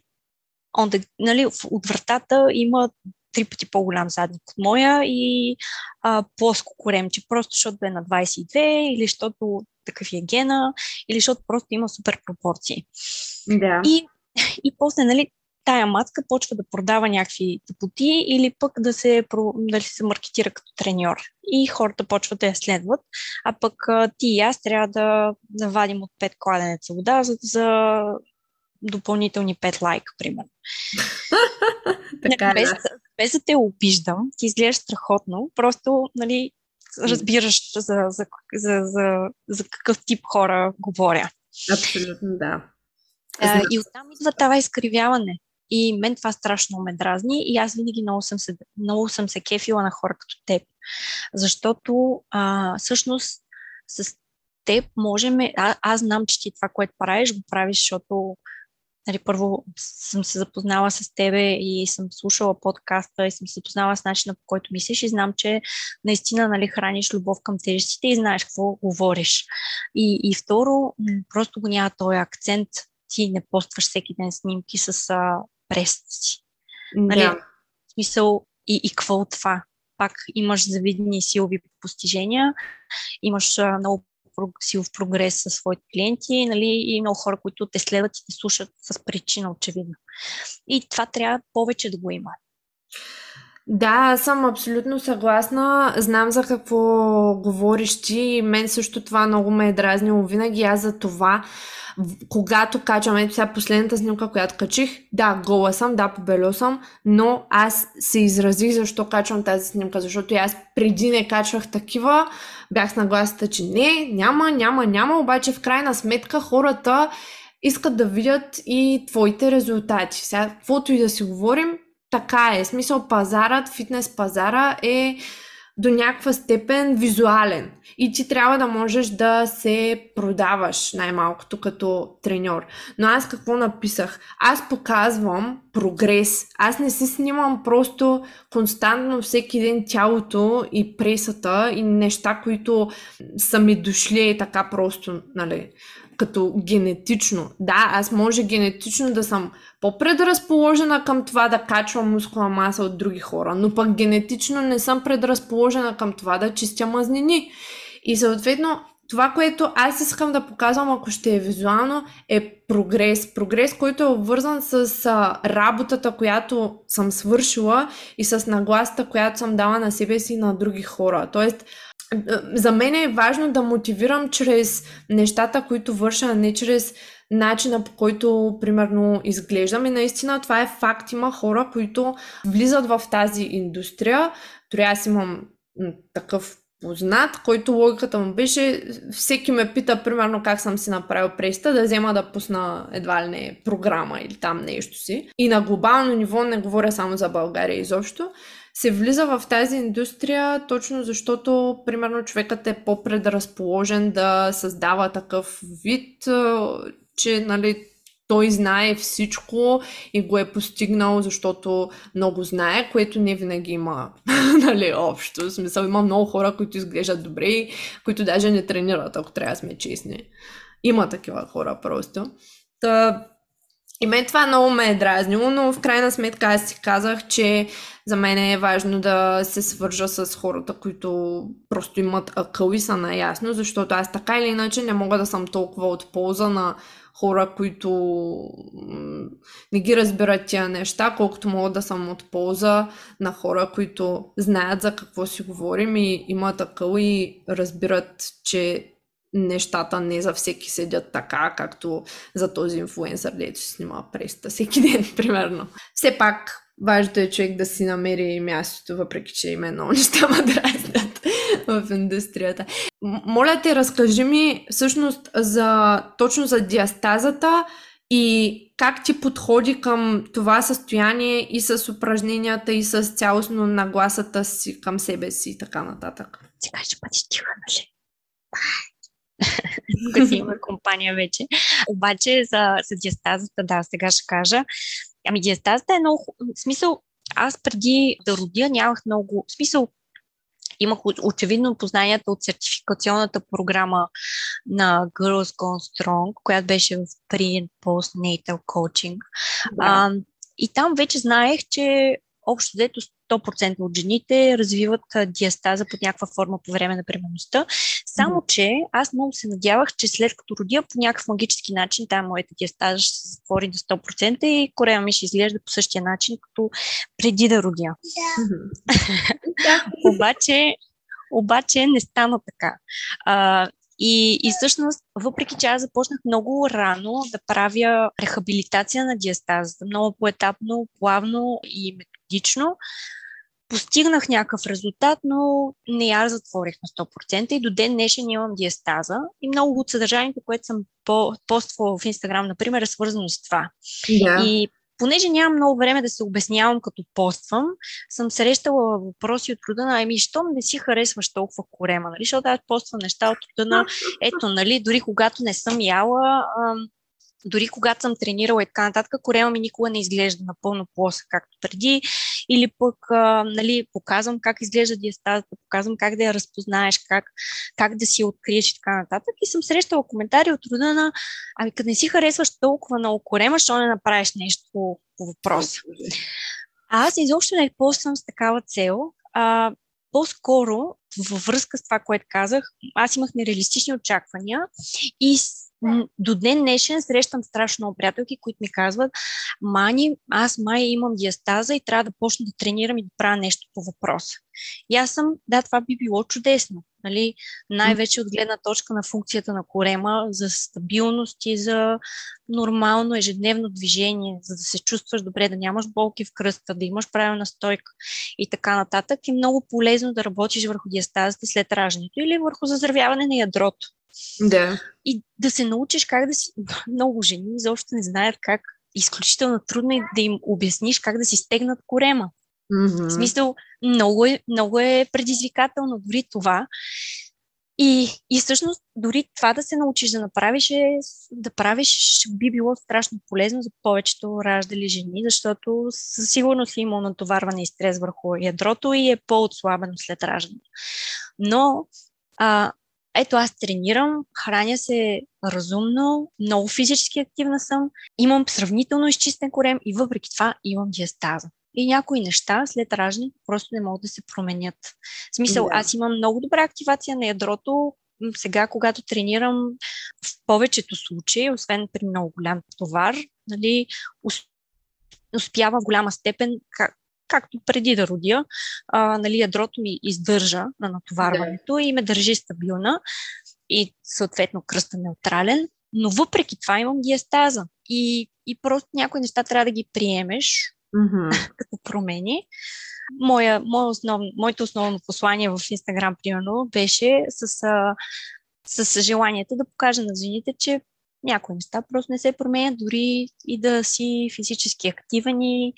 он, нали, от вратата има три пъти по-голям задник от моя и а, плоско коремче, просто защото е на 22 или защото такъв е гена, или защото просто има супер пропорции. Да. И, и после, нали, тая матка почва да продава някакви тъпоти или пък да се, да се маркетира като треньор. И хората почват да я следват, а пък ти и аз трябва да, да вадим от 5 кладенеца вода за, за допълнителни 5 лайка, примерно. така, без, да. без да те обиждам, ти изглеждаш страхотно, просто нали, разбираш за, за, за, за, за какъв тип хора говоря. Абсолютно, да. А, и оттам идва това изкривяване. И мен това страшно ме дразни и аз винаги много съм се, много съм се кефила на хора като теб. Защото а, всъщност с теб можем... А, аз знам, че ти това, което правиш, го правиш, защото нали, първо съм се запознала с тебе и съм слушала подкаста и съм се запознала с начина по който мислиш и знам, че наистина нали, храниш любов към тежестите и знаеш какво говориш. И, и второ, просто го няма този акцент, ти не постваш всеки ден снимки с а, преста си. Нали, да. В смисъл и, и какво от това? Пак имаш завидни силови постижения, имаш а, много силов прогрес със своите клиенти нали, и много хора, които те следват и те слушат с причина, очевидно. И това трябва повече да го има. Да, аз съм абсолютно съгласна. Знам за какво говориш ти и мен също това много ме е дразнило винаги. Аз за това, когато качвам, ето сега последната снимка, която качих, да, гола съм, да, побело съм, но аз се изразих защо качвам тази снимка, защото аз преди не качвах такива, бях с нагласата, че не, няма, няма, няма, обаче в крайна сметка хората искат да видят и твоите резултати. Сега, каквото и да си говорим, така е. Смисъл пазарът, фитнес пазара е до някаква степен визуален. И ти трябва да можеш да се продаваш най-малкото като треньор. Но аз какво написах? Аз показвам прогрес. Аз не се снимам просто константно всеки ден тялото и пресата и неща, които са ми дошли така просто, нали, като генетично. Да, аз може генетично да съм по-предразположена към това да качвам мускулна маса от други хора, но пък генетично не съм предразположена към това да чистя мазнини. И съответно, това, което аз искам да показвам, ако ще е визуално, е прогрес. Прогрес, който е обвързан с а, работата, която съм свършила и с нагласата, която съм дала на себе си и на други хора. Тоест, за мен е важно да мотивирам чрез нещата, които върша, а не чрез начина по който, примерно, изглеждам. И наистина това е факт. Има хора, които влизат в тази индустрия. Дори аз имам такъв познат, който логиката му беше, всеки ме пита, примерно, как съм си направил преста, да взема да пусна едва ли не програма или там нещо си. И на глобално ниво, не говоря само за България изобщо, се влиза в тази индустрия точно защото, примерно, човекът е по-предразположен да създава такъв вид, че, нали, той знае всичко и го е постигнал, защото много знае, което не винаги има нали, общо. В смисъл, има много хора, които изглеждат добре, които даже не тренират, ако трябва да сме честни. Има такива хора просто. Та, и мен това много ме е дразнило, но в крайна сметка аз си казах, че за мен е важно да се свържа с хората, които просто имат акъл и са наясно, защото аз така или иначе не мога да съм толкова от полза на хора, които не ги разбират тия неща, колкото мога да съм от полза на хора, които знаят за какво си говорим и имат акъл и разбират, че нещата не за всеки седят така, както за този инфлуенсър, дето се снима преста всеки ден, примерно. Все пак, важното е човек да си намери мястото, въпреки че има много неща ма в индустрията. Моля те, разкажи ми всъщност за, точно за диастазата и как ти подходи към това състояние и с упражненията и с цялостно нагласата си към себе си и така нататък. Сега ще бъдеш тиха, нали? Тук си има компания вече. Обаче за, за диастазата, да, сега ще кажа. Ами диастазата е много... В смисъл, аз преди да родя нямах много... В смисъл, имах очевидно познанията от сертификационната програма на Girls Gone Strong, която беше в Pre and Post Natal Coaching. Да. А, и там вече знаех, че общо взето 100% от жените развиват диастаза под някаква форма по време на бременността. Само, че аз много се надявах, че след като родя по някакъв магически начин, там моята диастаза ще се затвори до 100% и корея ми ще изглежда по същия начин, като преди да родя. обаче, обаче не стана така. А, и, и всъщност, въпреки че аз започнах много рано да правя рехабилитация на диастазата, много поетапно, плавно и методично, постигнах някакъв резултат, но не я затворих на 100% и до ден днешен имам диастаза и много от съдържанието, което съм поствала в Инстаграм, например, е свързано с това. Да. И понеже нямам много време да се обяснявам като поствам, съм срещала въпроси от рода на, ами, що не си харесваш толкова корема, нали? Защото аз поствам неща от рода на, ето, нали, дори когато не съм яла, ам, дори когато съм тренирала и така нататък, корема ми никога не изглежда напълно плоса, както преди. Или пък а, нали, показвам как изглежда диастазата, показвам как да я разпознаеш, как, как да си я откриеш и така нататък. И съм срещала коментари от рода на ами като не си харесваш толкова много корема, що не направиш нещо по, въпроса. А аз изобщо не поствам с такава цел. А, по-скоро във връзка с това, което казах, аз имах нереалистични очаквания и до ден днешен срещам страшно много приятелки, които ми казват, Мани, аз май имам диастаза и трябва да почна да тренирам и да правя нещо по въпроса. И аз съм, да, това би било чудесно. Нали? Най-вече от гледна точка на функцията на корема за стабилност и за нормално ежедневно движение, за да се чувстваш добре, да нямаш болки в кръста, да имаш правилна стойка и така нататък. И много полезно да работиш върху диастазата след раждането или върху заздравяване на ядрото. Да. И да се научиш как да си... Много жени изобщо не знаят как изключително трудно е да им обясниш как да си стегнат корема. Mm-hmm. В смисъл, много е, много е предизвикателно дори това. И, и всъщност, дори това да се научиш да направиш, е, да правиш, би било страшно полезно за повечето раждали жени, защото със сигурност има натоварване и стрес върху ядрото и е по-отслабено след раждането. Но а, ето аз тренирам, храня се разумно, много физически активна съм, имам сравнително изчистен корем и въпреки това имам диастаза. И някои неща след раждането просто не могат да се променят. В смисъл, да. аз имам много добра активация на ядрото, сега, когато тренирам, в повечето случаи, освен при много голям товар, нали, успява в голяма степен, както преди да родя, а, нали, ядрото ми издържа на натоварването да. и ме държи стабилна и съответно кръста неутрален, но въпреки това имам диастаза и, и просто някои неща трябва да ги приемеш mm-hmm. като промени. Моя, моя основ, моето основно послание в Инстаграм, примерно, беше с, с, с желанието да покажа на жените, че някои неща просто не се променят, дори и да си физически активен и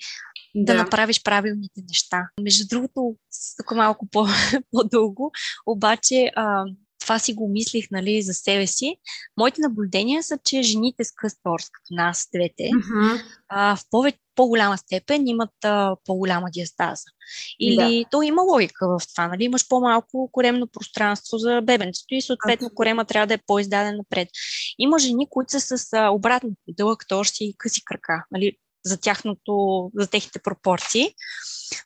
да, да направиш правилните неща. Между другото, тук малко по- по-дълго, обаче а, това си го мислих нали, за себе си. Моите наблюдения са, че жените с къс торс, като нас двете, uh-huh. а, в повече, по-голяма степен имат а, по-голяма диастаза. Или да. то има логика в това. Нали? Имаш по-малко коремно пространство за бебенцето и съответно okay. корема трябва да е по-издаден напред. Има жени, които са с а, обратно дълъг торс и къси крака. Нали? За, тяхното, за техните пропорции,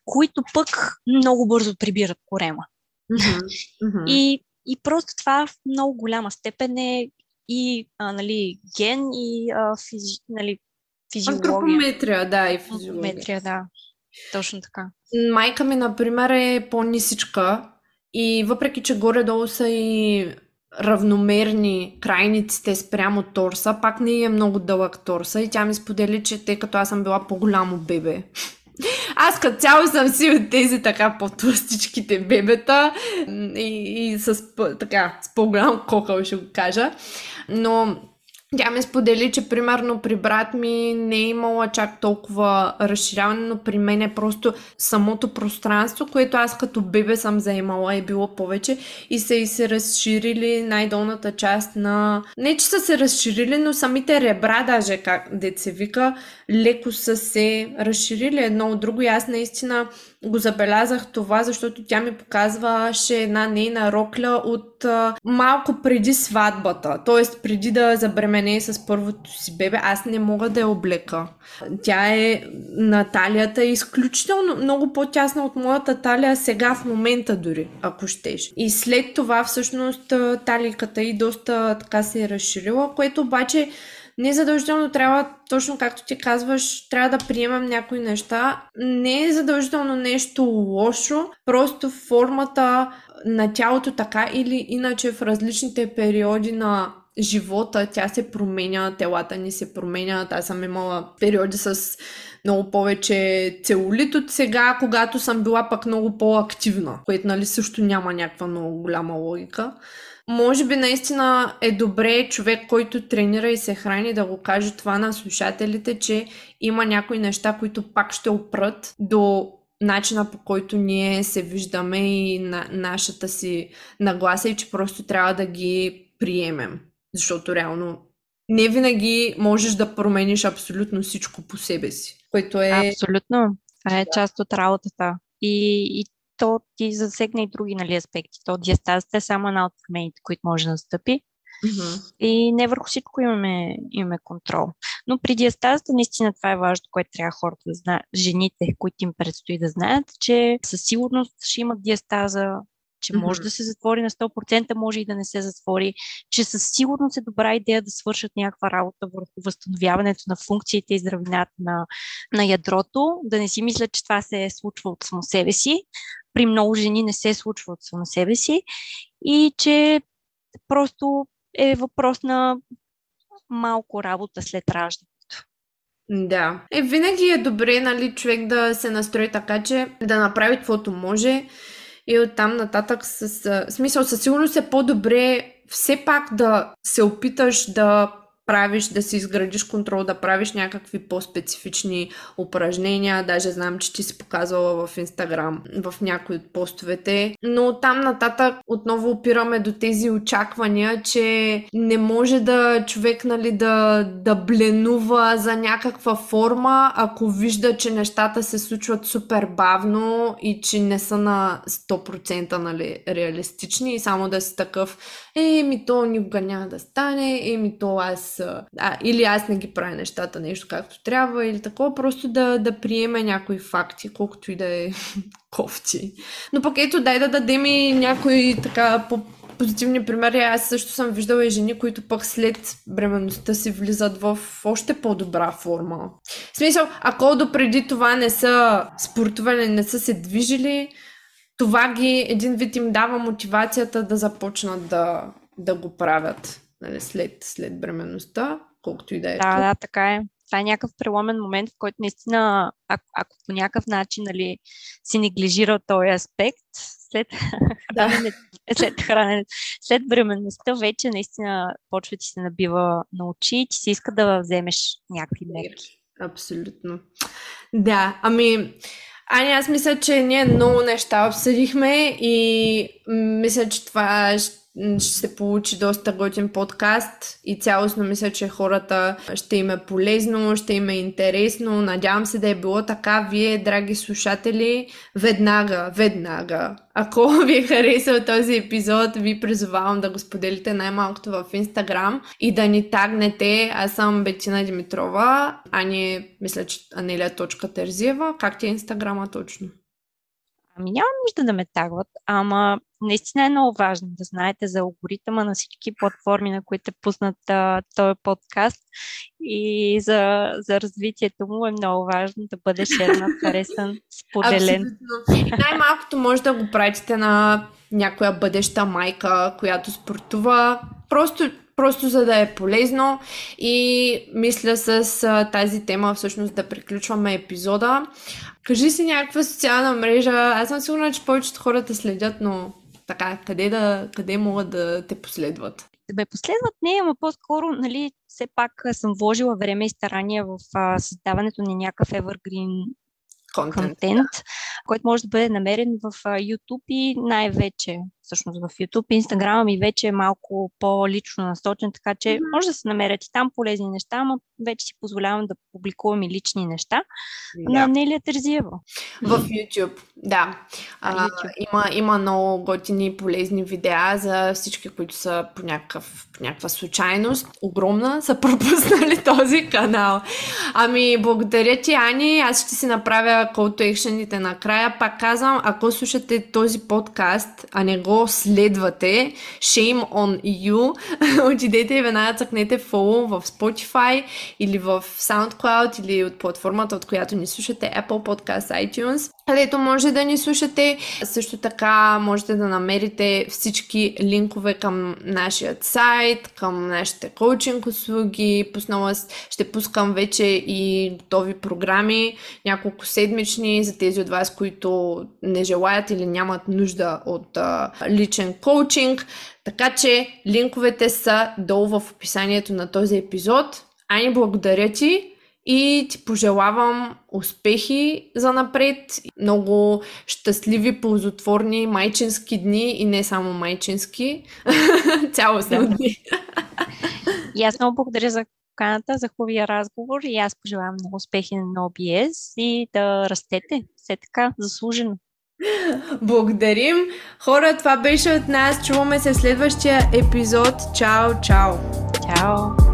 които пък много бързо прибират корема. Mm-hmm. Mm-hmm. И, и просто това в много голяма степен е и а, нали, ген, и а, физи, нали, физиология. Антропометрия, да, и физиология. Антропометрия, да. Точно така. Майка ми, например, е по-нисичка и въпреки, че горе-долу са и равномерни крайниците спрямо торса, пак не е много дълъг торса и тя ми сподели, че тъй като аз съм била по-голямо бебе, аз като цяло съм си от тези така по-тлъстичките бебета и, и с, така, с по-голям кокъл ще го кажа. Но тя ми сподели, че примерно при брат ми не е имала чак толкова разширяване, но при мен е просто самото пространство, което аз като бебе съм заимала е било повече. И са и се разширили най-долната част на... Не, че са се разширили, но самите ребра даже, как деца вика, леко са се разширили едно от друго. И аз наистина го забелязах това, защото тя ми показваше една нейна рокля от а, малко преди сватбата, т.е. преди да забремене с първото си бебе, аз не мога да я облека. Тя е на талията е изключително много по-тясна от моята талия сега в момента дори, ако щеш. И след това всъщност таликата и доста така се е разширила, което обаче не задължително трябва, точно както ти казваш, трябва да приемам някои неща. Не е задължително нещо лошо, просто формата на тялото така или иначе в различните периоди на живота тя се променя, телата ни се променят. Аз съм имала периоди с много повече целулит от сега, когато съм била пък много по-активна, което нали също няма някаква много голяма логика. Може би наистина е добре човек, който тренира и се храни, да го каже това на слушателите, че има някои неща, които пак ще опрат до начина по който ние се виждаме и на нашата си нагласа и че просто трябва да ги приемем. Защото реално не винаги можеш да промениш абсолютно всичко по себе си, което е... Абсолютно. Това е част от работата. И, и то ти засегна и други нали, аспекти. То диастазата е само една от промените, които може да настъпи. Mm-hmm. И не върху всичко имаме, имаме контрол. Но при диастазата наистина това е важно, което трябва хората да знаят, жените, които им предстои да знаят, че със сигурност ще имат диастаза, че може mm-hmm. да се затвори на 100%, може и да не се затвори, че със сигурност е добра идея да свършат някаква работа върху възстановяването на функциите и здравината на, на ядрото, да не си мислят, че това се е случва от само себе си. При много жени не се случва от само себе си и че просто е въпрос на малко работа след раждането. Да. Е, винаги е добре, нали, човек да се настрои така, че да направи каквото може и оттам нататък с... Смисъл, със сигурност е по-добре все пак да се опиташ да правиш, да си изградиш контрол, да правиш някакви по-специфични упражнения. Даже знам, че ти си показвала в Инстаграм, в някои от постовете. Но там нататък отново опираме до тези очаквания, че не може да човек нали, да, да бленува за някаква форма, ако вижда, че нещата се случват супер бавно и че не са на 100% нали, реалистични и само да си такъв, е, ми то никога няма да стане, е, ми то аз а, или аз не ги правя нещата нещо както трябва, или такова, просто да, да приеме някои факти, колкото и да е кофти. Но пък ето, дай да дадем и някои така по позитивни примери. Аз също съм виждала и жени, които пък след бременността си влизат в още по-добра форма. В смисъл, ако до преди това не са спортували, не са се движили, това ги един вид им дава мотивацията да започнат да, да го правят нали, след, след бременността, колкото и да е. Да, да, така е. Това е някакъв преломен момент, в който наистина, ако, ако по някакъв начин нали, си неглижира този аспект, след да. храненето, след храненето, след бременността, вече наистина почва ти се набива на очи и ти си иска да вземеш някакви мерки. Абсолютно. Да, ами, Ани, аз мисля, че ние много неща обсъдихме и мисля, че това ще ще се получи доста готин подкаст и цялостно мисля, че хората ще им е полезно, ще им е интересно. Надявам се да е било така. Вие, драги слушатели, веднага, веднага. Ако ви е харесал този епизод, ви призовавам да го споделите най-малкото в Инстаграм и да ни тагнете. Аз съм Бетина Димитрова, а ние мисля, че Анелия.терзиева. Как ти е Инстаграма точно? Ами няма нужда да ме тагват, ама наистина е много важно да знаете за алгоритъма на всички платформи, на които е пуснат а, този подкаст и за, за развитието му е много важно да бъде шернат, харесан, споделен. Абсолютно. И най-малкото може да го пратите на някоя бъдеща майка, която спортува. Просто просто за да е полезно и мисля с а, тази тема всъщност да приключваме епизода. Кажи си някаква социална мрежа. Аз съм сигурна, че повечето хората следят, но така, къде, да, къде могат да те последват? Да ме последват не, ама по-скоро, нали, все пак съм вложила време и старания в а, създаването на някакъв evergreen контент, да. който може да бъде намерен в YouTube и най-вече всъщност в YouTube. Инстаграма ми вече е малко по-лично насточен, така че mm-hmm. може да се намерят и там полезни неща, но вече си позволявам да публикувам и лични неща yeah. на Нелия Терзиева. В YouTube, да. А, YouTube. Има, има много готини полезни видеа за всички, които са по, някакъв, някаква случайност, огромна, са пропуснали този канал. Ами, благодаря ти, Ани. Аз ще си направя call to action накрая. Пак казвам, ако слушате този подкаст, а не го следвате, shame on you, отидете и веднага цъкнете follow в Spotify или в SoundCloud или от платформата, от която ни слушате, Apple Podcast, iTunes, където може да ни слушате. Също така можете да намерите всички линкове към нашия сайт, към нашите коучинг услуги. Пуснала ще пускам вече и готови програми, няколко седмични за тези от вас, които не желаят или нямат нужда от личен коучинг. Така че линковете са долу в описанието на този епизод. Ани, благодаря ти и ти пожелавам успехи за напред, много щастливи, ползотворни майчински дни и не само майчински, цялостно дни. И аз много благодаря за поканата, за хубавия разговор и аз пожелавам много успехи на OBS и да растете все така заслужено. Благодарим. Хора, това беше от нас. Чуваме се в следващия епизод. Чао, чао. Чао.